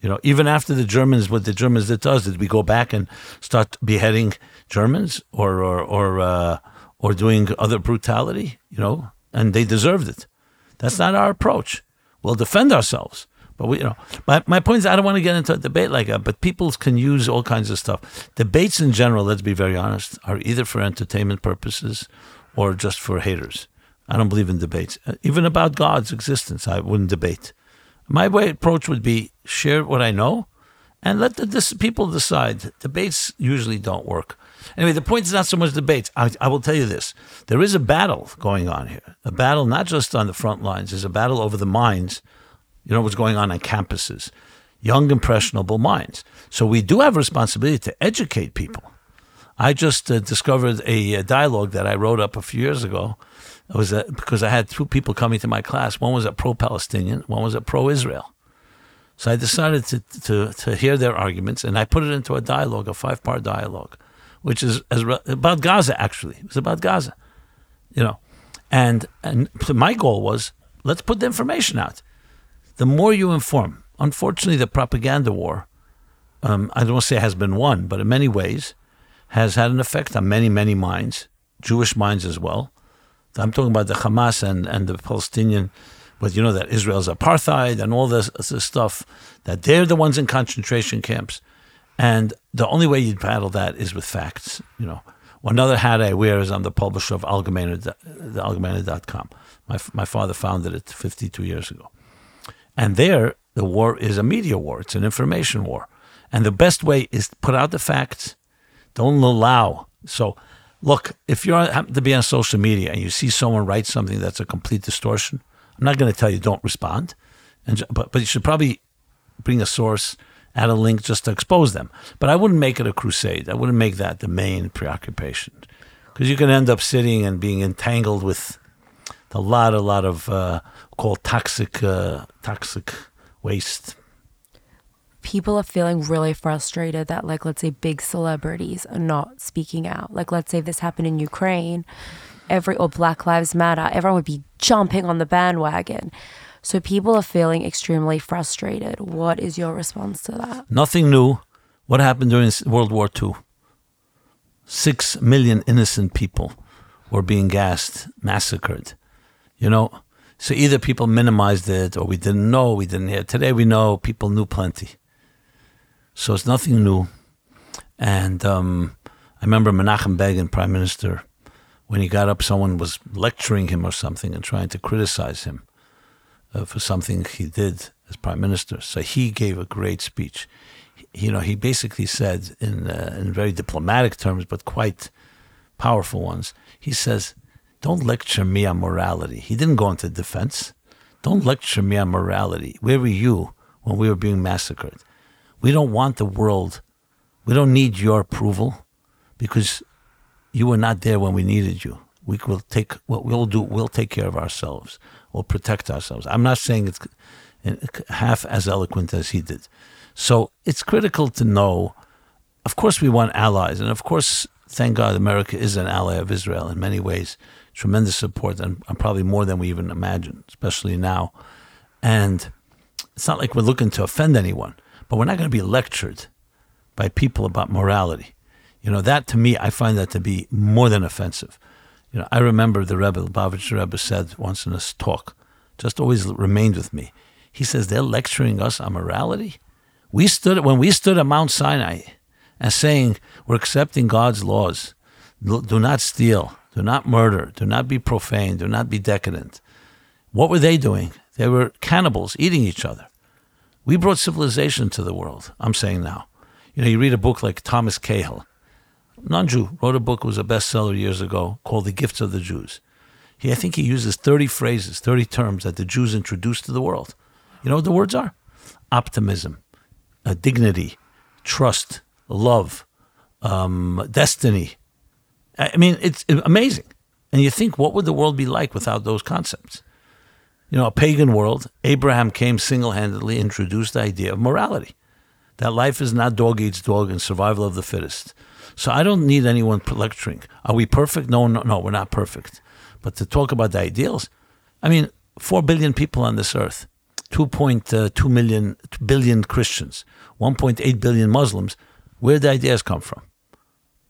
You know, even after the Germans, what the Germans did to us, did we go back and start beheading Germans or or or uh, or doing other brutality? You know, and they deserved it. That's not our approach. We'll defend ourselves, but we, you know, my my point is, I don't want to get into a debate like that. But people can use all kinds of stuff. Debates in general, let's be very honest, are either for entertainment purposes or just for haters. I don't believe in debates, even about God's existence. I wouldn't debate. My way approach would be share what I know, and let the this, people decide. Debates usually don't work. Anyway, the point is not so much debates. I, I will tell you this: there is a battle going on here. A battle not just on the front lines. There's a battle over the minds. You know what's going on on campuses, young impressionable minds. So we do have a responsibility to educate people. I just uh, discovered a, uh dialogue that I wrote up a few years ago. It was uh because I had two people coming to my class. One was a pro-Palestinian, one was a pro-Israel. So I decided to, to, to hear their arguments, and I put it into a dialogue, a five-part dialogue, which is as re- about Gaza. Actually, it was about Gaza, you know, and and my goal was let's put the information out. The more you inform, unfortunately, the propaganda war, um, I don't want to say has been won, but in many ways, has had an effect on many many minds, Jewish minds as well. I'm talking about the Hamas and, and the Palestinian, but you know that Israel's apartheid and all this, this stuff, that they're the ones in concentration camps. And the only way you'd battle that is with facts, you know. Another hat I wear is I'm the publisher of Algemeiner, the Algemeiner.com. My, my father founded it 52 years ago. And there, the war is a media war. It's an information war. And the best way is to put out the facts. Don't allow. So look, if you happen to be on social media and you see someone write something that's a complete distortion, I'm not going to tell you don't respond, and but but you should probably bring a source, add a link just to expose them. But I wouldn't make it a crusade. I wouldn't make that the main preoccupation, because you can end up sitting and being entangled with a lot, a lot of uh, called toxic, uh, toxic waste. People are feeling really frustrated that, like, let's say big celebrities are not speaking out. Like, let's say this happened in Ukraine, every, or Black Lives Matter, everyone would be jumping on the bandwagon. So people are feeling extremely frustrated. What is your response to that? Nothing new. What happened during World War II? Six million innocent people were being gassed, massacred. You know, so either people minimized it or we didn't know, we didn't hear. Today we know people knew plenty. So it's nothing new. And um, I remember Menachem Begin, prime minister, when he got up, someone was lecturing him or something and trying to criticize him uh, for something he did as prime minister. So he gave a great speech. You know, he basically said in uh, in very diplomatic terms, but quite powerful ones. He says, "Don't lecture me on morality." He didn't go into defense. Don't lecture me on morality. Where were you when we were being massacred? We don't want the world. We don't need your approval because you were not there when we needed you. We will take what we'll do. We'll take care of ourselves. We'll protect ourselves. I'm not saying it's half as eloquent as he did. So it's critical to know. Of course, we want allies, and of course, thank God, America is an ally of Israel in many ways. Tremendous support, and, probably more than we even imagine, especially now. And it's not like we're looking to offend anyone, but we're not going to be lectured by people about morality. You know, that to me, I find that to be more than offensive. You know, I remember the Rebbe, Lubavitcher Rebbe said once in a talk, just always remained with me. He says they're lecturing us on morality. We stood when we stood at Mount Sinai and saying we're accepting God's laws. Do not steal, do not murder, do not be profane, do not be decadent. What were they doing? They were cannibals eating each other. We brought civilization to the world. I'm saying now. You know, you read a book like Thomas Cahill, non-Jew, wrote a book was a bestseller years ago called The Gifts of the Jews. He, I think he uses 30 phrases, 30 terms that the Jews introduced to the world. You know what the words are? Optimism, uh, dignity, trust, love, um, destiny. I mean, it's amazing. And you think, what would the world be like without those concepts? You know, a pagan world, Abraham came single handedly, introduced the idea of morality that life is not dog eats dog and survival of the fittest. So I don't need anyone lecturing. Are we perfect? No, no, no, we're not perfect. But to talk about the ideals, I mean, 4 billion people on this earth, 2.2 uh, million billion Christians, 1.8 billion Muslims. Where the ideas come from?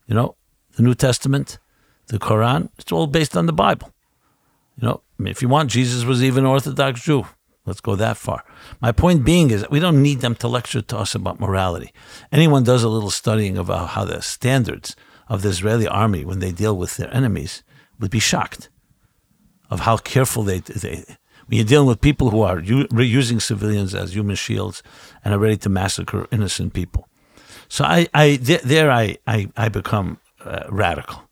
You know, the New Testament, the Quran, it's all based on the Bible. You know, I mean, if you want, Jesus was even Orthodox Jew. Let's go that far. My point being is that we don't need them to lecture to us about morality. Anyone does a little studying about how the standards of the Israeli army when they deal with their enemies would be shocked of how careful they, they when you're dealing with people who are using civilians as human shields and are ready to massacre innocent people. So I, I there I, I, I become uh, radical.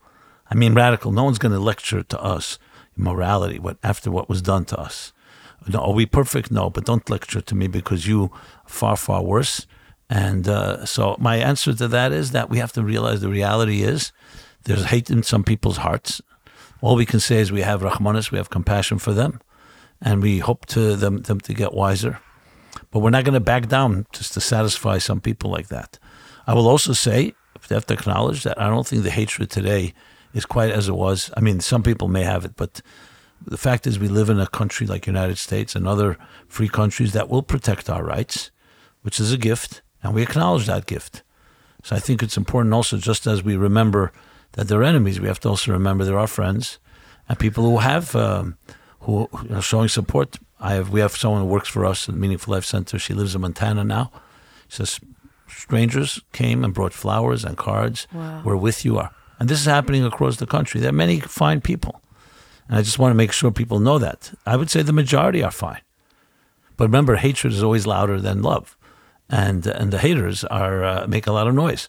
I mean radical. No one's going to lecture to us morality what after what was done to us. No, are we perfect? No, but don't lecture to me because you far far worse. And uh, so my answer to that is that we have to realize the reality is there's hate in some people's hearts. All we can say is we have rahmanis, we have compassion for them and we hope to them them to get wiser. But we're not going to back down just to satisfy some people like that. I will also say, if they have to acknowledge that I don't think the hatred today is quite as it was. I mean, some people may have it, but the fact is we live in a country like United States and other free countries that will protect our rights, which is a gift, and we acknowledge that gift. So I think it's important also, just as we remember that they're enemies, we have to also remember there are our friends and people who have um, who are showing support. I have we have someone who works for us at Meaningful Life Center. She lives in Montana now. She says strangers came and brought flowers and cards. Wow. We're with you. Are and this is happening across the country. There are many fine people, and I just want to make sure people know that. I would say the majority are fine, but remember, hatred is always louder than love, and and the haters are uh, make a lot of noise,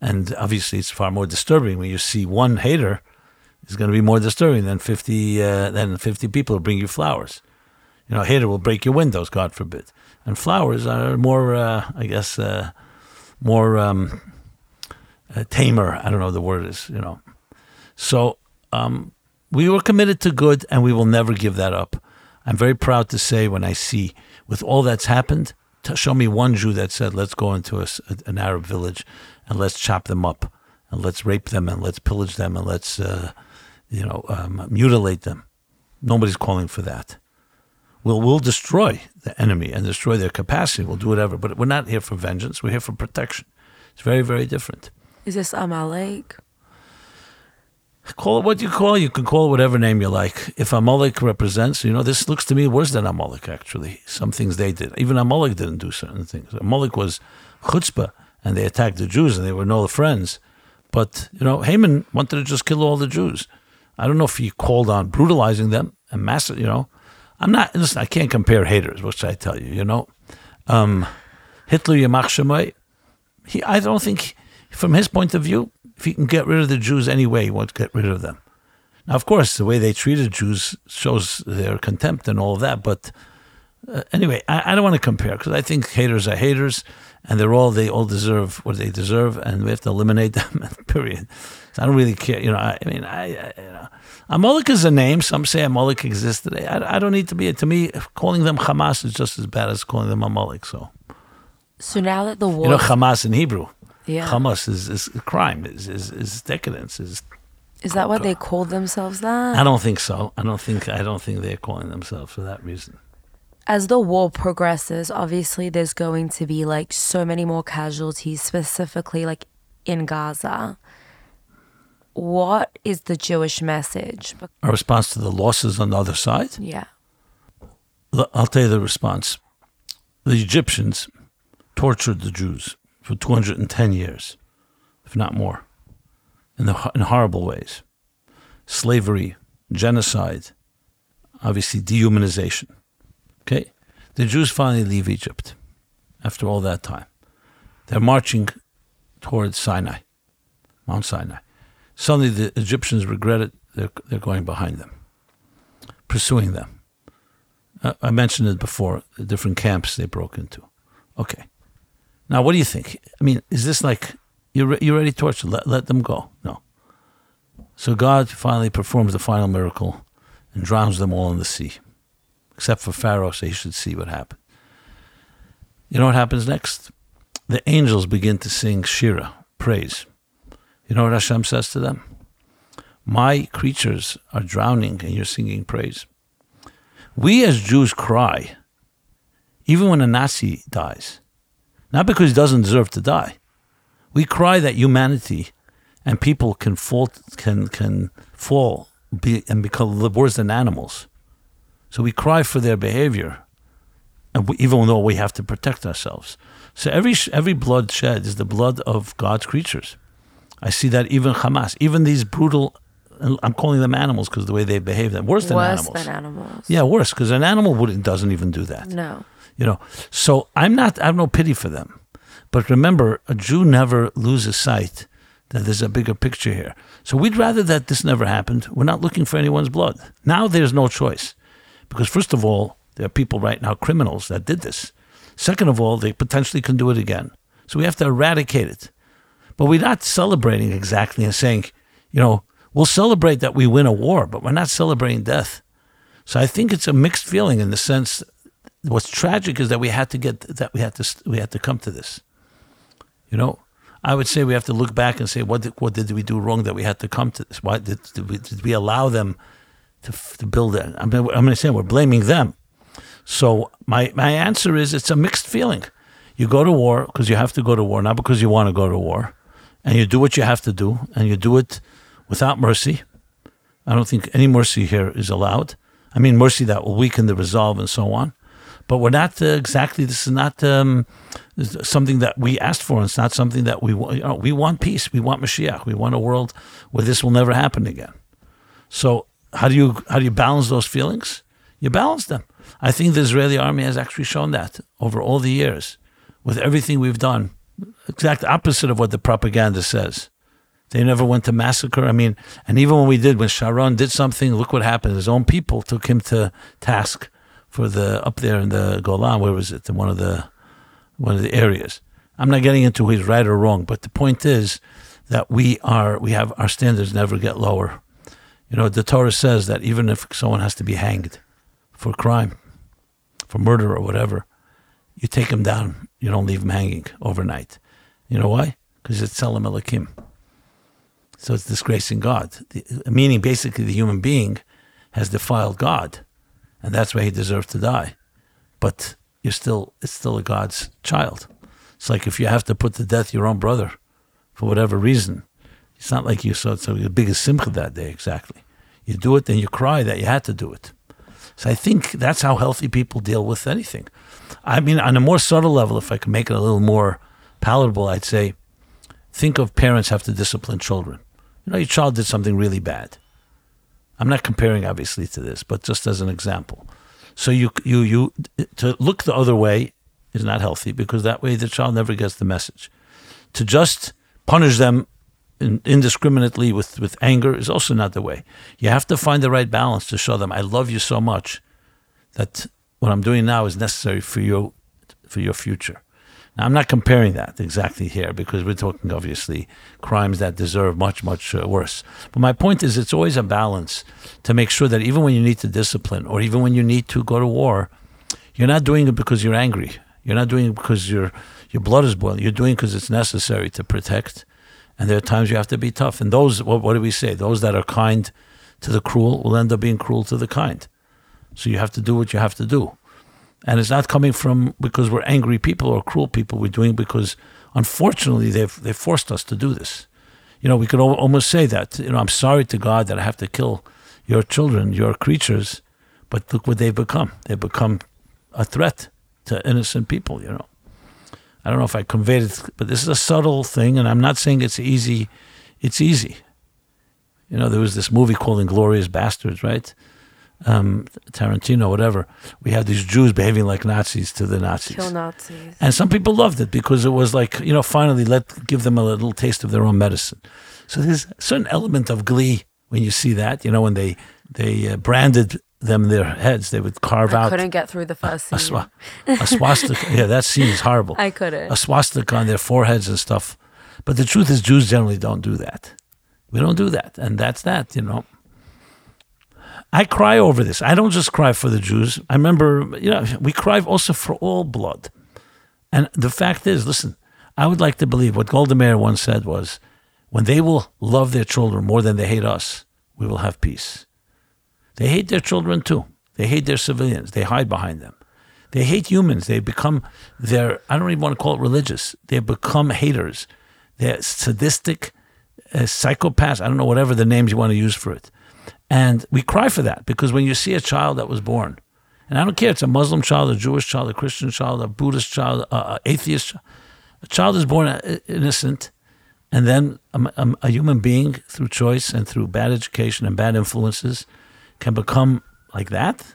and obviously it's far more disturbing when you see one hater is going to be more disturbing than 50 uh, than 50 people who bring you flowers. You know, a hater will break your windows, God forbid. And flowers are more, uh, I guess, uh, more um, uh, tamer. I don't know the word is, you know. So um, we were committed to good, and we will never give that up. I'm very proud to say when I see, with all that's happened, t- show me one Jew that said, let's go into a an Arab village and let's chop them up and let's rape them and let's pillage them and let's, uh, you know, um, mutilate them. Nobody's calling for that. We'll, we'll destroy the enemy and destroy their capacity. We'll do whatever. But we're not here for vengeance. We're here for protection. It's very, very different. Is this Amalek? Call it what you call. You can call it whatever name you like. If Amalek represents, you know, this looks to me worse than Amalek, actually. Some things they did. Even Amalek didn't do certain things. Amalek was chutzpah, and they attacked the Jews, and they were no friends. But, you know, Haman wanted to just kill all the Jews. I don't know if he called on brutalizing them and massive, you know. I'm not, listen, I can't compare haters, what should I tell you, you know. Um, Hitler, Yamach Shemai, he, I don't think, from his point of view, if he can get rid of the Jews anyway, he wants to get rid of them. Now, of course, the way they treated Jews shows their contempt and all of that. But uh, anyway, I, I don't want to compare because I think haters are haters, and they're all they all deserve what they deserve, and we have to eliminate them. period. So I don't really care. You know, I, I mean, I, I you know, Amalek is a name. Some say Amalek exists today. I, I don't need to be. To me, calling them Hamas is just as bad as calling them Amalek. So So now that the war, you know, Hamas in Hebrew. Yeah, Hamas is, is a crime, is, is, is decadence, is is that what they called themselves? That I don't think so. I don't think I don't think they're calling themselves for that reason. as the war progresses, obviously there's going to be like so many more casualties, specifically like in Gaza. What is the Jewish message? Our response to the losses on the other side, Yeah. I'll tell you the response. The Egyptians tortured the Jews for 210 years, if not more, in, the, in horrible ways. Slavery, genocide, obviously dehumanization. Okay? The Jews finally leave Egypt after all that time. They're marching towards Sinai, Mount Sinai. Suddenly the Egyptians regret it. They're, they're going behind them, pursuing them. I mentioned it before, the different camps they broke into. Okay. Now, what do you think? I mean, is this like you're, you're ready to torture? Let, let them go. No. So God finally performs the final miracle and drowns them all in the sea, except for Pharaoh, so he should see what happened. You know what happens next? The angels begin to sing Shira, praise. You know what Hashem says to them? My creatures are drowning and you're singing praise. We as Jews cry, even when a Nazi dies, not because he doesn't deserve to die. We cry that humanity and people can fall, can can fall be, and become worse than animals. So we cry for their behavior, and we, even though we have to protect ourselves. So every every blood shed is the blood of God's creatures. I see that even Hamas, even these brutal, I'm calling them animals because the way they behave, them worse than Worse animals. than animals. Yeah, worse because an animal wouldn't doesn't even do that. No. You know, so I'm not. I have no pity for them, but remember, a Jew never loses sight that there's a bigger picture here. So we'd rather that this never happened. We're not looking for anyone's blood. Now there's no choice, because first of all, there are people right now, criminals that did this. Second of all, they potentially can do it again. So we have to eradicate it. But we're not celebrating exactly and saying, you know, we'll celebrate that we win a war, but we're not celebrating death. So I think it's a mixed feeling in the sense. What's tragic is that we had to get that we had to we had to come to this. You know, I would say we have to look back and say what did, what did we do wrong that we had to come to this? Why did, did we did we allow them to to build that? I'm I'm going to say we're blaming them. So my my answer is it's a mixed feeling. You go to war because you have to go to war, not because you want to go to war, and you do what you have to do, and you do it without mercy. I don't think any mercy here is allowed. I mean, mercy that will weaken the resolve and so on. But we're not uh, exactly. This is not um, something that we asked for. It's not something that we want. You know, we want peace. We want Mashiach. We want a world where this will never happen again. So how do you how do you balance those feelings? You balance them. I think the Israeli army has actually shown that over all the years, with everything we've done. Exact opposite of what the propaganda says. They never went to massacre. I mean, and even when we did, when Sharon did something, look what happened. His own people took him to task for the up there in the Golan. Where was it? In one of the one of the areas. I'm not getting into who's right or wrong, but the point is that we are we have our standards never get lower. You know, the Torah says that even if someone has to be hanged for crime, for murder or whatever, you take him down. You don't leave him hanging overnight. You know why? Because it's Tselem Elohim. So it's disgracing God. The, meaning, basically, the human being has defiled God, and that's why he deserves to die. But you're still, it's still a God's child. It's like if you have to put to death your own brother for whatever reason, it's not like you saw so the biggest simcha that day, exactly. You do it, then you cry that you had to do it. So I think that's how healthy people deal with anything. I mean, on a more subtle level, if I can make it a little more palatable, I'd say think of parents have to discipline children. You know, your child did something really bad. I'm not comparing, obviously, to this, but just as an example. So you you you to look the other way is not healthy because that way the child never gets the message. To just punish them indiscriminately with, with anger is also not the way. You have to find the right balance to show them I love you so much that what I'm doing now is necessary for you for your future. Now, I'm not comparing that exactly here because we're talking obviously crimes that deserve much, much uh, worse. But my point is, it's always a balance to make sure that even when you need to discipline or even when you need to go to war, you're not doing it because you're angry. You're not doing it because your your blood is boiling. You're doing it because it's necessary to protect. And there are times you have to be tough. And those, what, what do we say? Those that are kind to the cruel will end up being cruel to the kind. So you have to do what you have to do. And it's not coming from because we're angry people or cruel people. We're doing because, unfortunately, they've, they forced us to do this. You know, we could almost say that. You know, I'm sorry to God that I have to kill your children, your creatures, but look what they've become. They've become a threat to innocent people, you know. I don't know if I conveyed it, but this is a subtle thing, and I'm not saying it's easy. It's easy. You know, there was this movie called Inglourious Basterds, right? Um, Tarantino, whatever, we had these Jews behaving like Nazis to the Nazis. Kill Nazis. And some people loved it because it was like, you know, finally let give them a little taste of their own medicine. So there's a certain element of glee when you see that, you know, when they they uh, branded them their heads, they would carve I out. couldn't get through the first scene. A, swa- a swastika. yeah, that scene is horrible. I couldn't. A swastika on their foreheads and stuff. But the truth is, Jews generally don't do that. We don't do that, and that's that, you know. I cry over this. I don't just cry for the Jews. I remember, you know, we cry also for all blood. And the fact is, listen, I would like to believe what Golda Meir once said was, when they will love their children more than they hate us, we will have peace. They hate their children too. They hate their civilians. They hide behind them. They hate humans. They become their, I don't even want to call it religious. They become haters. They're sadistic, uh, psychopaths. I don't know, whatever the names you want to use for it. And we cry for that because when you see a child that was born, and I don't care, it's a Muslim child, a Jewish child, a Christian child, a Buddhist child, a, atheist a child is born uh, innocent, and then a, a, a, human being, through choice and through bad education and bad influences, can become like that.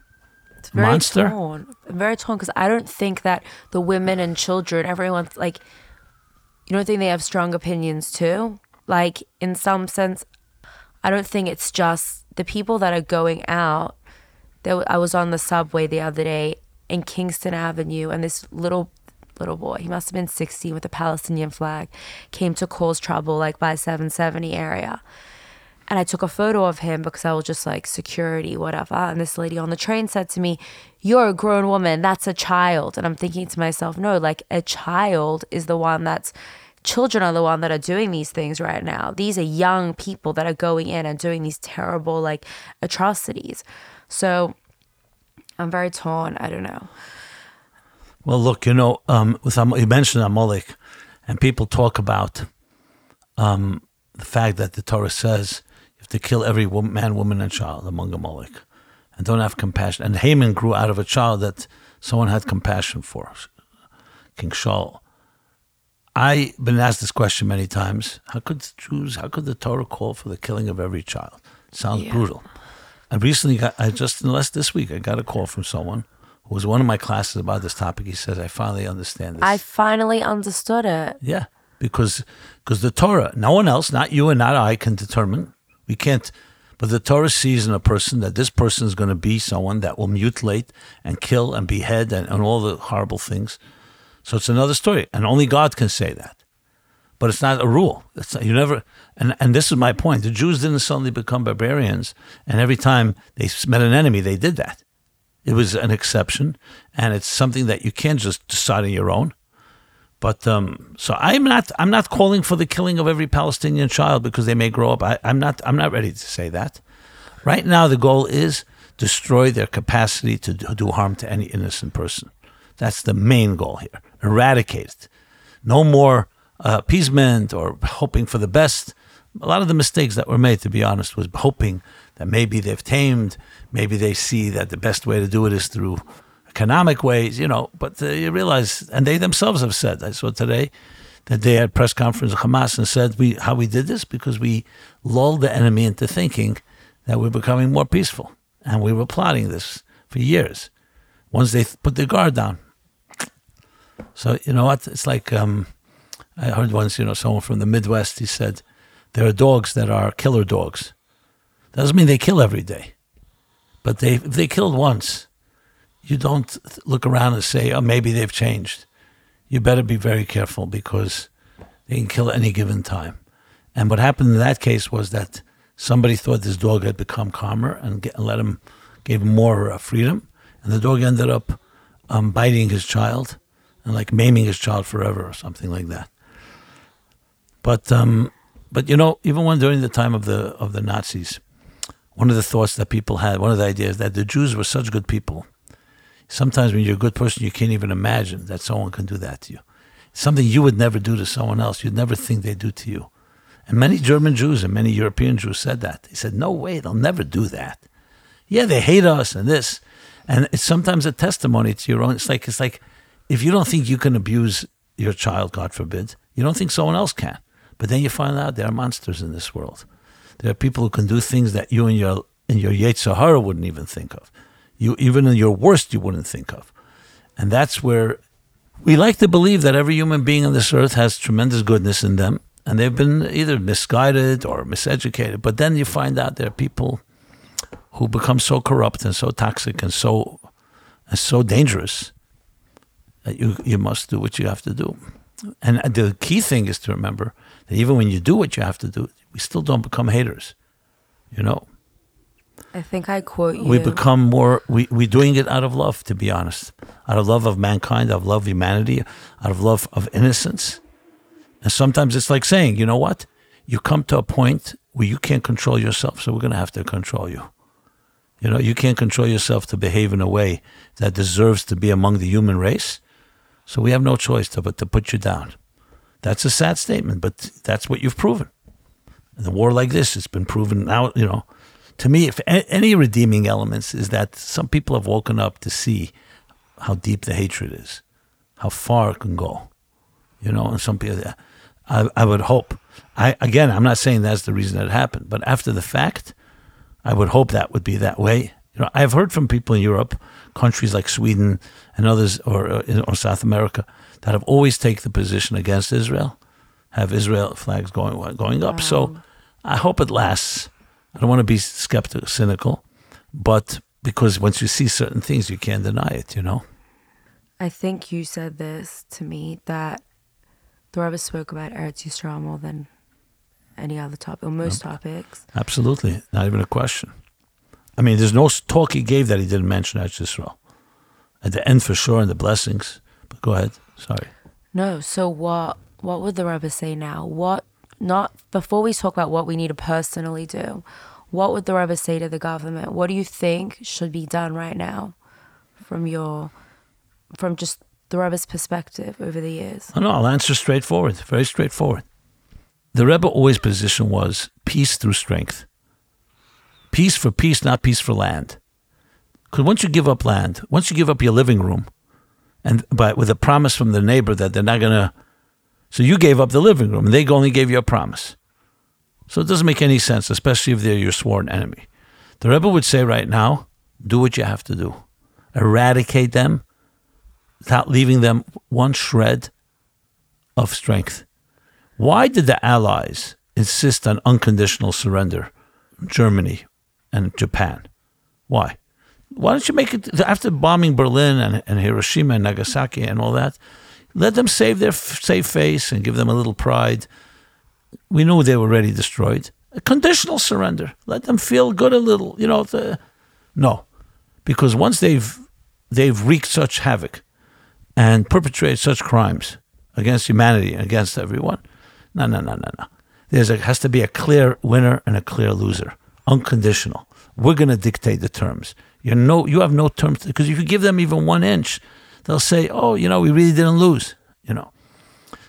It's very monster. torn. Very torn because I don't think that the women and children, everyone's like, you don't think they have strong opinions too? Like, in some sense, I don't think it's just the people that are going out. I was on the subway the other day in Kingston Avenue, and this little little boy, he must have been 16 with a Palestinian flag, came to cause trouble like by 770 area. And I took a photo of him because I was just like security, whatever. And this lady on the train said to me, You're a grown woman, that's a child. And I'm thinking to myself, No, like a child is the one that's children are the one that are doing these things right now. These are young people that are going in and doing these terrible like atrocities. So I'm very torn. I don't know. Well, look, you know, um, with you mentioned Amalek, and people talk about um, the fact that the Torah says you have to kill every woman, man, woman, and child among Amalek, and don't have compassion. And Haman grew out of a child that someone had compassion for, King Shaul. I've been asked this question many times. How could Jews, how could the Torah call for the killing of every child? sounds yeah. brutal. I recently got, I just, unless this week, I got a call from someone who was one of my classes about this topic. He says, I finally understand this. I finally understood it. Yeah, because because the Torah, no one else, not you and not I, can determine. We can't, but the Torah sees in a person that this person is going to be someone that will mutilate and kill and behead and, and all the horrible things. So it's another story, and only God can say that. But it's not a rule. It's not, you never, and and this is my point. The Jews didn't suddenly become barbarians, and every time they met an enemy, they did that. It was an exception, and it's something that you can't just decide on your own. But um, so I'm not I'm not calling for the killing of every Palestinian child because they may grow up. I, I'm not I'm not ready to say that. Right now, the goal is destroy their capacity to do harm to any innocent person. That's the main goal here. Eradicate it. No more uh, appeasement or hoping for the best. A lot of the mistakes that were made, to be honest, was hoping that maybe they've tamed, maybe they see that the best way to do it is through economic ways, you know. But uh, you realize, and they themselves have said, I saw today that they had press conference of Hamas and said we how we did this because we lulled the enemy into thinking that we're becoming more peaceful, and we were plotting this for years. Once they put their guard down, so you know what? It's like um, I heard once, you know, someone from the Midwest. He said there are dogs that are killer dogs. Doesn't mean they kill every day, but they if they killed once, you don't look around and say, "Oh, maybe they've changed." You better be very careful because they can kill at any given time. And what happened in that case was that somebody thought this dog had become calmer and, get, let him gave him more uh, freedom, and the dog ended up um, biting his child and like maiming his child forever or something like that. But um, but you know, even when during the time of the of the Nazis, one of the thoughts that people had, one of the ideas that the Jews were such good people. Sometimes when you're a good person, you can't even imagine that someone can do that to you. something you would never do to someone else. You'd never think they'd do to you. And many German Jews and many European Jews said that. They said, "No way, they'll never do that." Yeah, they hate us and this, and it's sometimes a testimony to your own. It's like it's like if you don't think you can abuse your child, God forbid, you don't think someone else can. But then you find out there are monsters in this world. There are people who can do things that you and your in your Yetzer Hara wouldn't even think of. You even in your worst you wouldn't think of. And that's where we like to believe that every human being on this earth has tremendous goodness in them, and they've been either misguided or miseducated. But then you find out there are people who become so corrupt and so toxic and so and so dangerous you you must do what you have to do. And the key thing is to remember that even when you do what you have to do, we still don't become haters. You know. I think I quote you. We become more. We we doing it out of love, to be honest, out of love of mankind, out of love of humanity, out of love of innocence. And sometimes it's like saying, you know what? You come to a point where you can't control yourself, so we're going to have to control you. You know, you can't control yourself to behave in a way that deserves to be among the human race. So we have no choice to, but to put you down. That's a sad statement, but that's what you've proven. In a war like this, it's been proven now, you know. To me, if any redeeming elements is that some people have woken up to see how deep the hatred is, how far it can go. You know, and some people, I, I would hope. I again, I'm not saying that's the reason that it happened, but after the fact, I would hope that would be that way. You know, I've heard from people in Europe, countries like Sweden and others, or uh, or South America, that have always taken the position against Israel, have Israel flags going going up. Wow. So I hope it lasts. I don't want to be skeptical, cynical, but because once you see certain things, you can't deny it. You know. I think you said this to me that the Rebbe spoke about Eretz Yisrael more than any other topic or most topics. Absolutely, not even a question. I mean, there's no talk he gave that he didn't mention Eretz Yisrael. At the end, for sure, and the blessings. But go ahead. Sorry. No. So what? What would the Rebbe say now? What? Not before we talk about what we need to personally do. What would the Rebbe say to the government? What do you think should be done right now, from your, from just the Rebbe's perspective over the years? Oh, no, I'll answer straightforward. Very straightforward. The Rebbe always position was peace through strength. Peace for peace, not peace for land. Because once you give up land, once you give up your living room, and but with a promise from the neighbor that they're not gonna, so you gave up the living room, and they only gave you a promise. So it doesn't make any sense, especially if they're your sworn enemy. The Rebbe would say right now, do what you have to do, eradicate them, without leaving them one shred of strength. Why did the Allies insist on unconditional surrender? Germany and Japan. Why? Why don't you make it after bombing Berlin and, and Hiroshima and Nagasaki and all that? Let them save their save face and give them a little pride. We knew they were already destroyed. A conditional surrender. Let them feel good a little. You know, the, no. because once they've they've wreaked such havoc and perpetrated such crimes against humanity and against everyone, no, no, no, no, no. There's a, has to be a clear winner and a clear loser, unconditional. We're going to dictate the terms. You no, you have no terms because if you give them even one inch, they'll say, "Oh, you know, we really didn't lose." You know.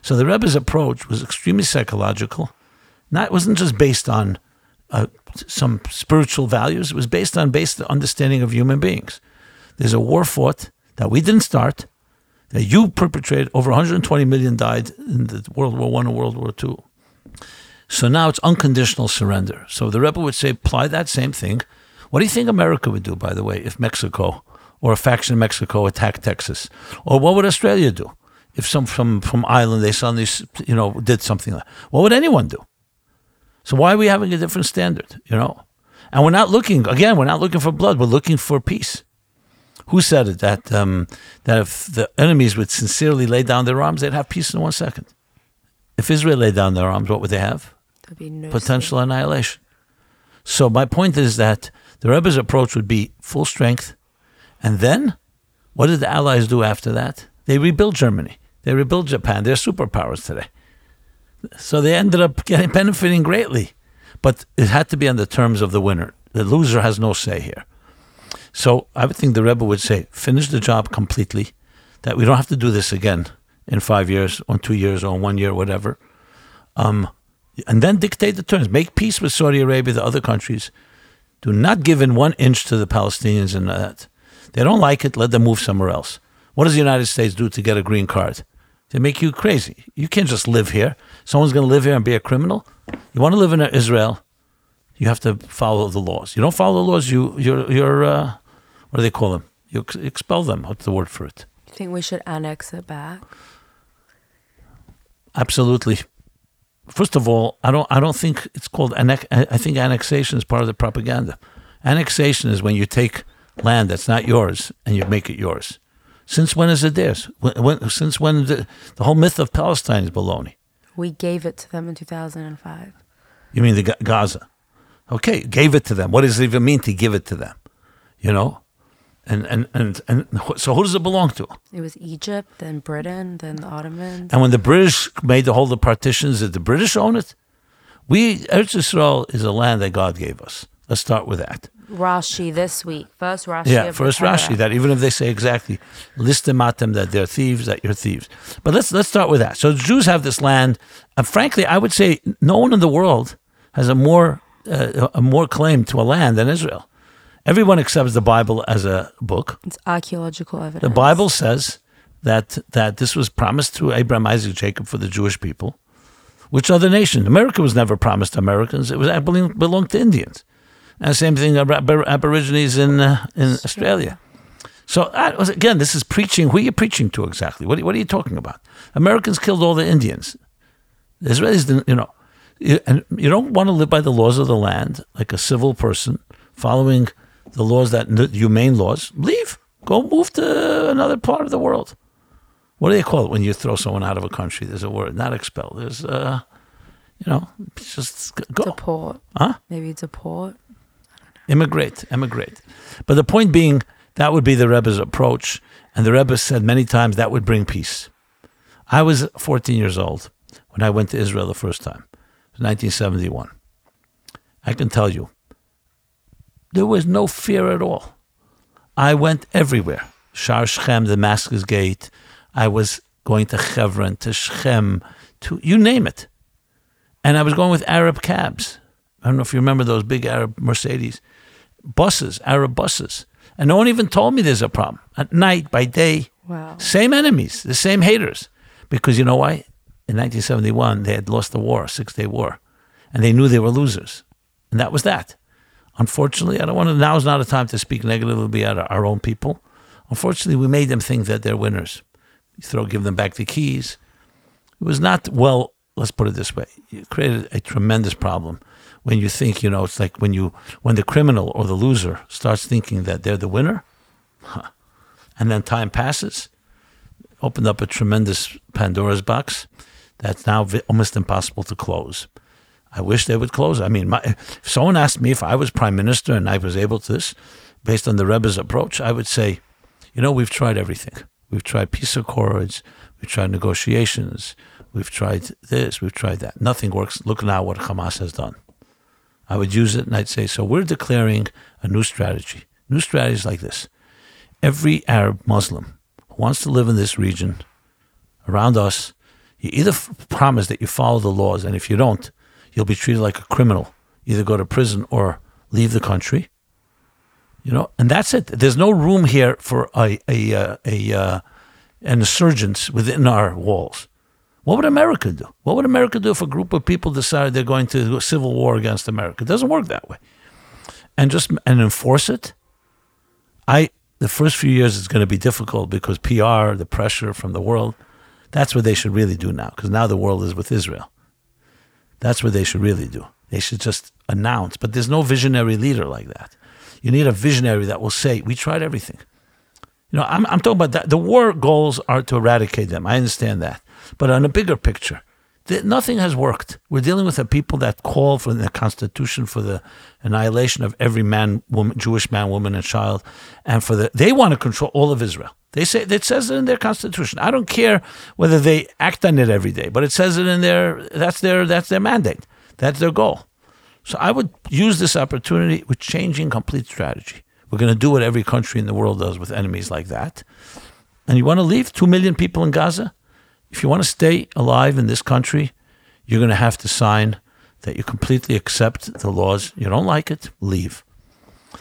So the Rebbe's approach was extremely psychological. Not it wasn't just based on uh, some spiritual values. It was based on basic understanding of human beings. There's a war fought that we didn't start, that you perpetrated. Over 120 million died in the World War One and World War Two. So now it's unconditional surrender. So the Rebbe would say, apply that same thing. What do you think America would do, by the way, if Mexico or a faction of Mexico attacked Texas? Or what would Australia do if some from, from Ireland they suddenly you know did something like what would anyone do? So why are we having a different standard, you know? And we're not looking again, we're not looking for blood, we're looking for peace. Who said it that um, that if the enemies would sincerely lay down their arms, they'd have peace in one second? If Israel laid down their arms, what would they have? No Potential annihilation. So my point is that the Rebbe's approach would be full strength, and then what did the Allies do after that? They rebuilt Germany. They rebuilt Japan. They're superpowers today. So they ended up getting benefiting greatly, but it had to be on the terms of the winner. The loser has no say here. So I would think the Rebbe would say, finish the job completely, that we don't have to do this again in five years, or two years, or one year, whatever. Um, and then dictate the terms. Make peace with Saudi Arabia, the other countries. Do not give in one inch to the Palestinians and that. They don't like it, let them move somewhere else. What does the United States do to get a green card? They make you crazy. You can't just live here. Someone's going to live here and be a criminal. You want to live in Israel, you have to follow the laws. You don't follow the laws, you you're you're uh, what do they call them? You ex- expel them. What's the word for it? You think we should annex it back? Absolutely. First of all, I don't I don't think it's called annex. I think annexation is part of the propaganda. Annexation is when you take land that's not yours and you make it yours. Since when is it theirs? When, when, since when the, the whole myth of Palestine is baloney? We gave it to them in 2005. You mean the Ga- Gaza? Okay, gave it to them. What does it even mean to give it to them? You know, and and and and so who does it belong to? It was Egypt, then Britain, then the Ottomans. And when the British made the whole the partitions, did the British own it? We Eretz Yisrael is a land that God gave us. Let's start with that. Rashi this week. First Rashi. Yeah, first Torah. Rashi that even if they say exactly listematem that they're thieves, that you're thieves. But let's let's start with that. So the Jews have this land, and frankly, I would say no one in the world has a more uh, a more claim to a land than Israel. Everyone accepts the Bible as a book. It's archaeological evidence. The Bible says that that this was promised through Abraham, Isaac, Jacob for the Jewish people. Which other nation? America was never promised to Americans. It was I believe belonged to Indians. And same thing, Aborigines in uh, in Australia. So was, again, this is preaching. Who are you preaching to exactly? What are, what are you talking about? Americans killed all the Indians. The Israelis didn't, you know. You, and you don't want to live by the laws of the land like a civil person, following the laws that humane laws. Leave. Go move to another part of the world. What do they call it when you throw someone out of a country? There's a word, not expel. There's, uh, you know, just go. Deport. Huh? Maybe deport. Immigrate, emigrate. But the point being, that would be the Rebbe's approach. And the Rebbe said many times that would bring peace. I was 14 years old when I went to Israel the first time. 1971. I can tell you, there was no fear at all. I went everywhere. Shar Shechem, Damascus Gate. I was going to Hebron, to Shechem, to you name it. And I was going with Arab cabs. I don't know if you remember those big Arab Mercedes buses, Arab buses. And no one even told me there's a problem. At night, by day, Wow. same enemies, the same haters. Because you know why? In 1971, they had lost the war, Six Day War, and they knew they were losers. And that was that. Unfortunately, I don't want to, now is not a time to speak negatively about our, own people. Unfortunately, we made them think that they're winners. You throw, give them back the keys. It was not well, let's put it this way. You created a tremendous problem when you think, you know, it's like when you when the criminal or the loser starts thinking that they're the winner, huh, and then time passes, opened up a tremendous Pandora's box that's now almost impossible to close. I wish they would close. I mean, my, if someone asked me if I was prime minister and I was able to this, based on the Rebbe's approach, I would say, you know, we've tried everything. We've tried peace accords, we've tried negotiations, we've tried this, we've tried that. Nothing works. Look now what Hamas has done. I would use it and I'd say, so we're declaring a new strategy. New strategies like this. Every Arab Muslim who wants to live in this region around us, you either promise that you follow the laws, and if you don't, you'll be treated like a criminal, either go to prison or leave the country. You know, and that's it. There's no room here for a a a, a uh, an insurgents within our walls. What would America do? What would America do if a group of people decided they're going to do a civil war against America? It doesn't work that way. And just and enforce it. I the first few years is going to be difficult because PR, the pressure from the world, that's what they should really do now because now the world is with Israel. That's what they should really do. They should just announce. But there's no visionary leader like that. You need a visionary that will say, "We tried everything." You know, I'm, I'm talking about that. The war goals are to eradicate them. I understand that. But on a bigger picture, th- nothing has worked. We're dealing with a people that call for the Constitution for the annihilation of every man, woman, Jewish man, woman, and child, and for the they want to control all of Israel. They say it says it in their constitution. I don't care whether they act on it every day, but it says it in their that's their that's their mandate. That's their goal. So I would use this opportunity with changing complete strategy. We're going to do what every country in the world does with enemies like that. And you want to leave 2 million people in Gaza? If you want to stay alive in this country, you're going to have to sign that you completely accept the laws. You don't like it, leave.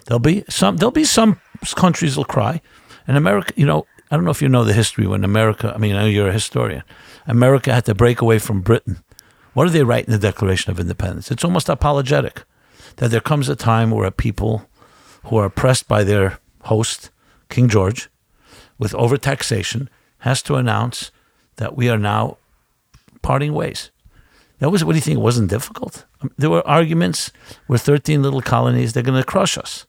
There'll be some there'll be some countries will cry. And America, you know, I don't know if you know the history when America, I mean, I know you're a historian. America had to break away from Britain. What do they write in the Declaration of Independence? It's almost apologetic that there comes a time where a people who are oppressed by their host, King George, with overtaxation, has to announce that we are now parting ways. That was what do you think? It wasn't difficult. Um, there were arguments. We're 13 little colonies. They're going to crush us.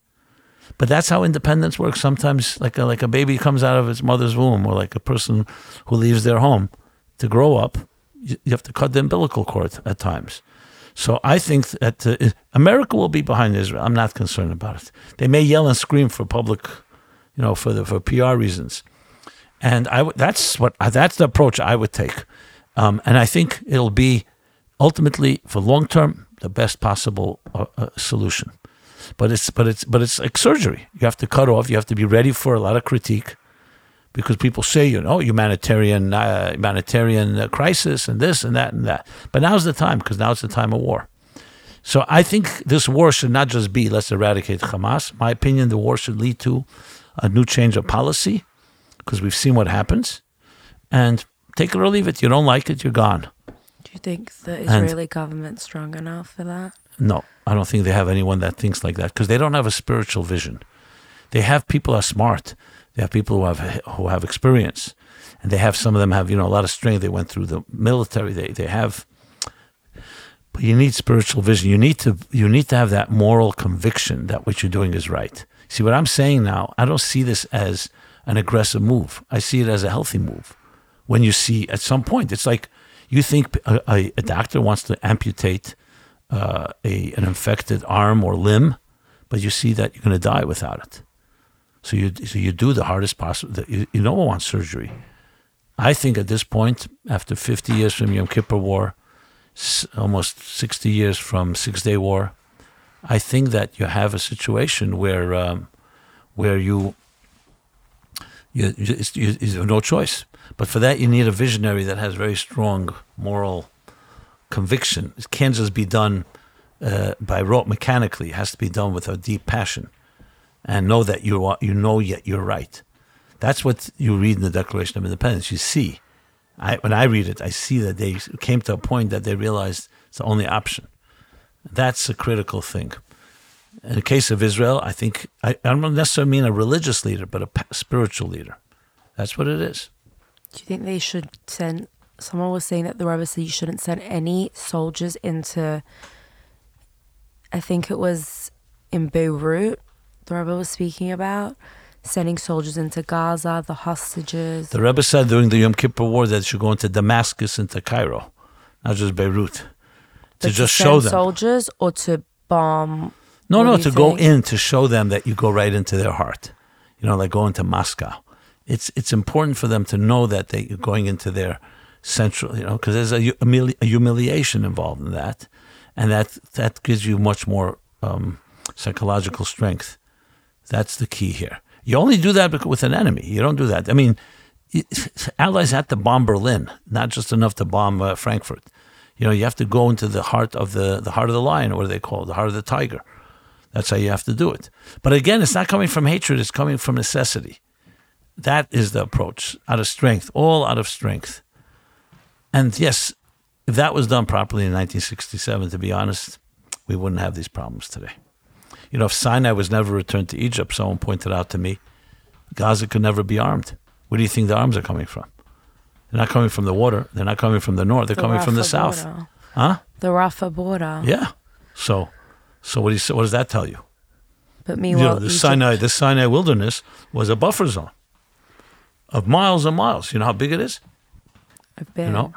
But that's how independence works. Sometimes, like a, like a baby comes out of its mother's womb, or like a person who leaves their home to grow up, you, you have to cut the umbilical cord at times. So I think that uh, America will be behind Israel. I'm not concerned about it. They may yell and scream for public, you know, for the for PR reasons, and I w- that's what that's the approach I would take. Um, and I think it'll be ultimately for long term the best possible uh, uh, solution. But it's but it's but it's like surgery. You have to cut off. You have to be ready for a lot of critique because people say, you know, humanitarian uh, humanitarian uh, crisis and this and that and that. But now's the time because now it's the time of war. So I think this war should not just be let's eradicate Hamas. My opinion, the war should lead to a new change of policy because we've seen what happens. And take it or leave it. You don't like it, you're gone. Do you think the Israeli government's strong enough for that? No, I don't think they have anyone that thinks like that because they don't have a spiritual vision. They have people who are smart. They have people who have who have experience, and they have some of them have you know a lot of strength. They went through the military. They they have, but you need spiritual vision. You need to you need to have that moral conviction that what you're doing is right. See what I'm saying now? I don't see this as an aggressive move. I see it as a healthy move. When you see at some point, it's like you think a, a, doctor wants to amputate uh, a, an infected arm or limb, but you see that you're going to die without it. So you so you do the hardest possible. You, you don't want surgery. I think at this point, after 50 years from Yom Kippur War, almost 60 years from Six Day War, I think that you have a situation where um, where you you, you, you, have no choice. But for that, you need a visionary that has very strong moral conviction. It can't just be done uh, by rote mechanically. It has to be done with a deep passion, and know that you are, you know yet you're right. That's what you read in the Declaration of Independence. You see, I, when I read it, I see that they came to a point that they realized it's the only option. That's a critical thing. In the case of Israel, I think I, I don't necessarily mean a religious leader, but a spiritual leader. That's what it is. Do you think they should send? Someone was saying that the Rebbe said you shouldn't send any soldiers into. I think it was in Beirut. The Rebbe was speaking about sending soldiers into Gaza, the hostages. The Rebbe said during the Yom Kippur War that you should go into Damascus, into Cairo, not just Beirut, to But just send show them. soldiers or to bomb No, What no, to go in to show them that you go right into their heart. You know, like going to Moscow. It's it's important for them to know that they, you're going into their central. You know, because there's a, a humiliation involved in that, and that that gives you much more um, psychological strength. That's the key here. You only do that with an enemy. You don't do that. I mean, Allies had to bomb Berlin, not just enough to bomb uh, Frankfurt. You know, you have to go into the heart of the the heart of the lion. What do they call it? The heart of the tiger. That's how you have to do it. But again, it's not coming from hatred, it's coming from necessity. That is the approach, out of strength, all out of strength. And yes, if that was done properly in 1967, to be honest, we wouldn't have these problems today. You know, if Sinai was never returned to Egypt, someone pointed out to me, Gaza could never be armed. Where do you think the arms are coming from? They're not coming from the water. They're not coming from the north. They're coming from the Rafah south. Huh? The Rafah border. Yeah. So, so what, do you, what does that tell you? But you meanwhile, know, the Egypt- Sinai, the Sinai wilderness was a buffer zone of miles and miles. You know how big it is? I've been. You know?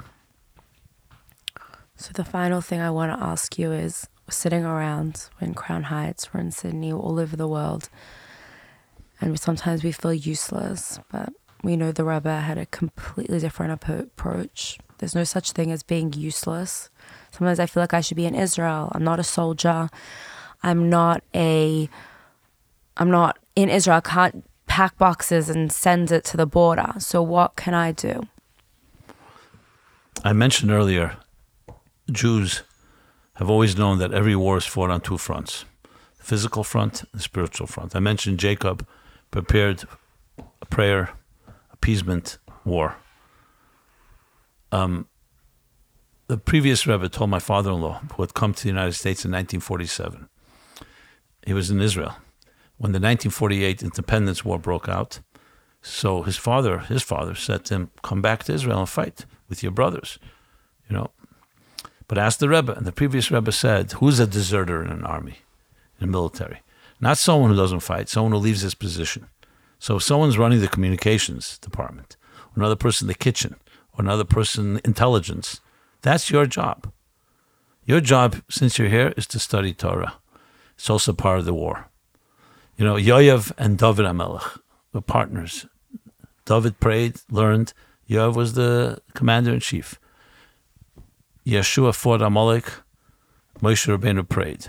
So the final thing I want to ask you is we're sitting around, we're in Crown Heights, we're in Sydney, we're all over the world. And sometimes we feel useless, but we know the Rebbe had a completely different approach. There's no such thing as being useless. Sometimes I feel like I should be in Israel. I'm not a soldier. I'm not a I'm not in Israel. I can't pack boxes and send it to the border. So what can I do? I mentioned earlier, Jews have always known that every war is fought on two fronts physical front, the spiritual front. I mentioned Jacob prepared a prayer, appeasement war. Um, the previous Rebbe told my father in law, who had come to the United States in 1947, he was in Israel when the 1948 Independence War broke out. So his father, his father said to him, "Come back to Israel and fight with your brothers," you know. But ask the Rebbe, and the previous Rebbe said, "Who's a deserter in an army, in military? Not someone who doesn't fight, someone who leaves his position. So if someone's running the communications department, another person in the kitchen, or another person intelligence, that's your job. Your job, since you're here, is to study Torah. It's also part of the war. You know, Yoav and David Hamelech were partners. David prayed, learned. Yoav was the commander in chief. Yehoshua fought Amalek. Moshe Rabbeinu prayed.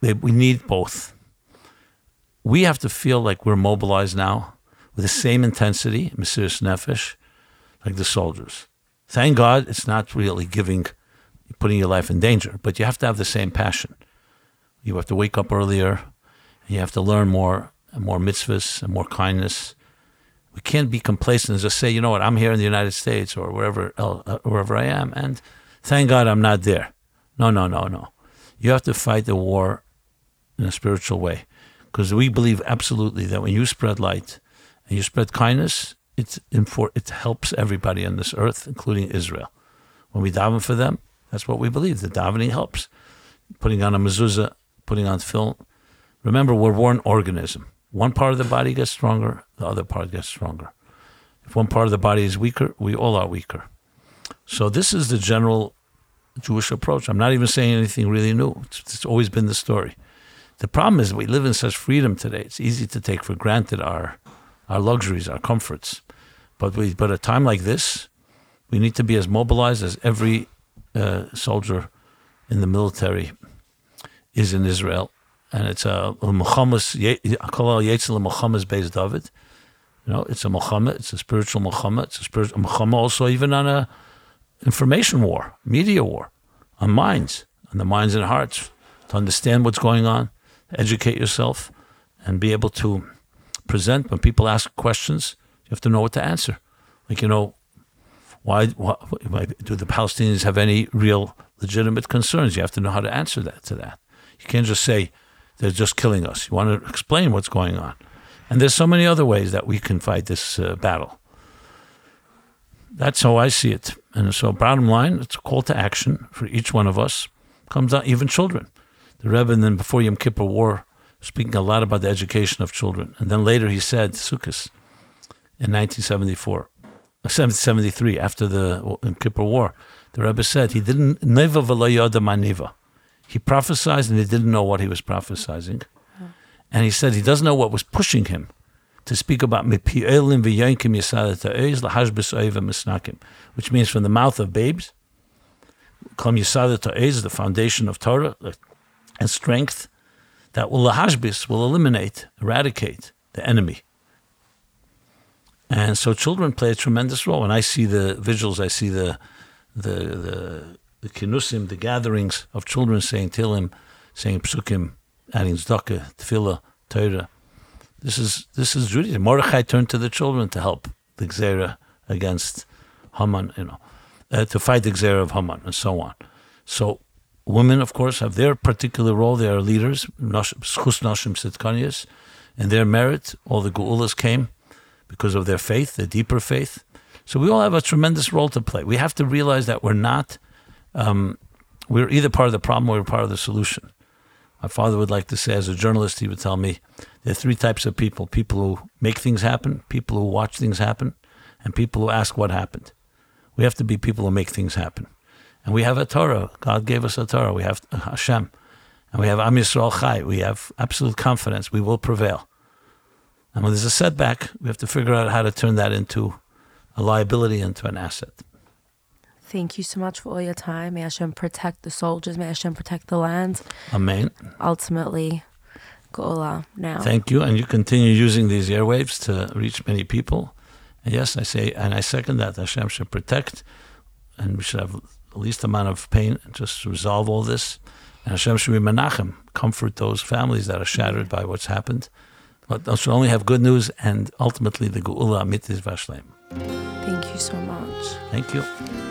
We need both. We have to feel like we're mobilized now with the same intensity, Mesiris Nefesh, like the soldiers. Thank God it's not really giving, putting your life in danger, but you have to have the same passion. You have to wake up earlier, you have to learn more, and more mitzvahs, and more kindness. We can't be complacent and just say, you know what, I'm here in the United States or wherever uh, wherever I am, and thank God I'm not there. No, no, no, no. You have to fight the war in a spiritual way, because we believe absolutely that when you spread light and you spread kindness, it's infor- it helps everybody on this earth, including Israel. When we daven for them, that's what we believe. The davening helps. Putting on a mezuzah, putting on tefillin. Remember, we're one organism. One part of the body gets stronger, the other part gets stronger. If one part of the body is weaker, we all are weaker. So this is the general Jewish approach. I'm not even saying anything really new. It's, it's always been the story. The problem is we live in such freedom today. It's easy to take for granted our our luxuries, our comforts. But we, but at a time like this, we need to be as mobilized as every uh, soldier in the military is in Israel, and it's a Muhammad's Yetzel Muhammad's based David. You know, it's a Muhammad. It's a spiritual Muhammad. It's a spiritual Muhammad. Also, even on a information war, media war, on minds, on the minds and hearts, to understand what's going on, educate yourself, and be able to present when people ask questions. You have to know what to answer. Like you know, why, why, do the Palestinians have any real legitimate concerns? You have to know how to answer that to that. You can't just say they're just killing us. You want to explain what's going on. And there's so many other ways that we can fight this uh, battle. That's how I see it. And so, bottom line, it's a call to action for each one of us. Comes out even children. The Rebbe, and then before Yom Kippur War, speaking a lot about the education of children. And then later he said, Sukkot, in 1974, 1773, uh, after the Kippur War, the Rebbe said he didn't neva v'lo yada maniva. He prophesied and he didn't know what he was prophesying. Oh. And he said he doesn't know what was pushing him to speak about mipi'elim v'yonkim yisadat ha'oz lahashbis oiva misnakim, which means from the mouth of babes, yisadat ha'oz, the foundation of Torah uh, and strength, that will lahashbis, will eliminate, eradicate the enemy. And so children play a tremendous role. When I see the visuals, I see the the the, the kinusim, the gatherings of children saying Tilim, saying psukim, adding tzedakah, tefillah, Torah. This is this is Judaism. Mordechai turned to the children to help the Gzera against Haman, you know, uh, to fight the Gzera of Haman and so on. So women, of course, have their particular role. They are leaders, schus nashim and their merit. All the geulas came because of their faith, their deeper faith. So we all have a tremendous role to play. We have to realize that we're not, um, we're either part of the problem or we're part of the solution. My father would like to say, as a journalist, he would tell me there are three types of people people who make things happen, people who watch things happen, and people who ask what happened. We have to be people who make things happen. And we have a Torah. God gave us a Torah. We have Hashem. And we have Am Yisrael Chai. We have absolute confidence. We will prevail. And when there's a setback, we have to figure out how to turn that into a liability, into an asset. Thank you so much for all your time. May Hashem protect the soldiers. May Hashem protect the land. Amen. Ultimately, Geula now. Thank you. And you continue using these airwaves to reach many people. And yes, I say, and I second that. Hashem should protect, and we should have the least amount of pain and just resolve all this. And Hashem should be menachem, comfort those families that are shattered by what's happened. But those should only have good news and ultimately the Geula Amitis Vashlem. Thank you so much. Thank you.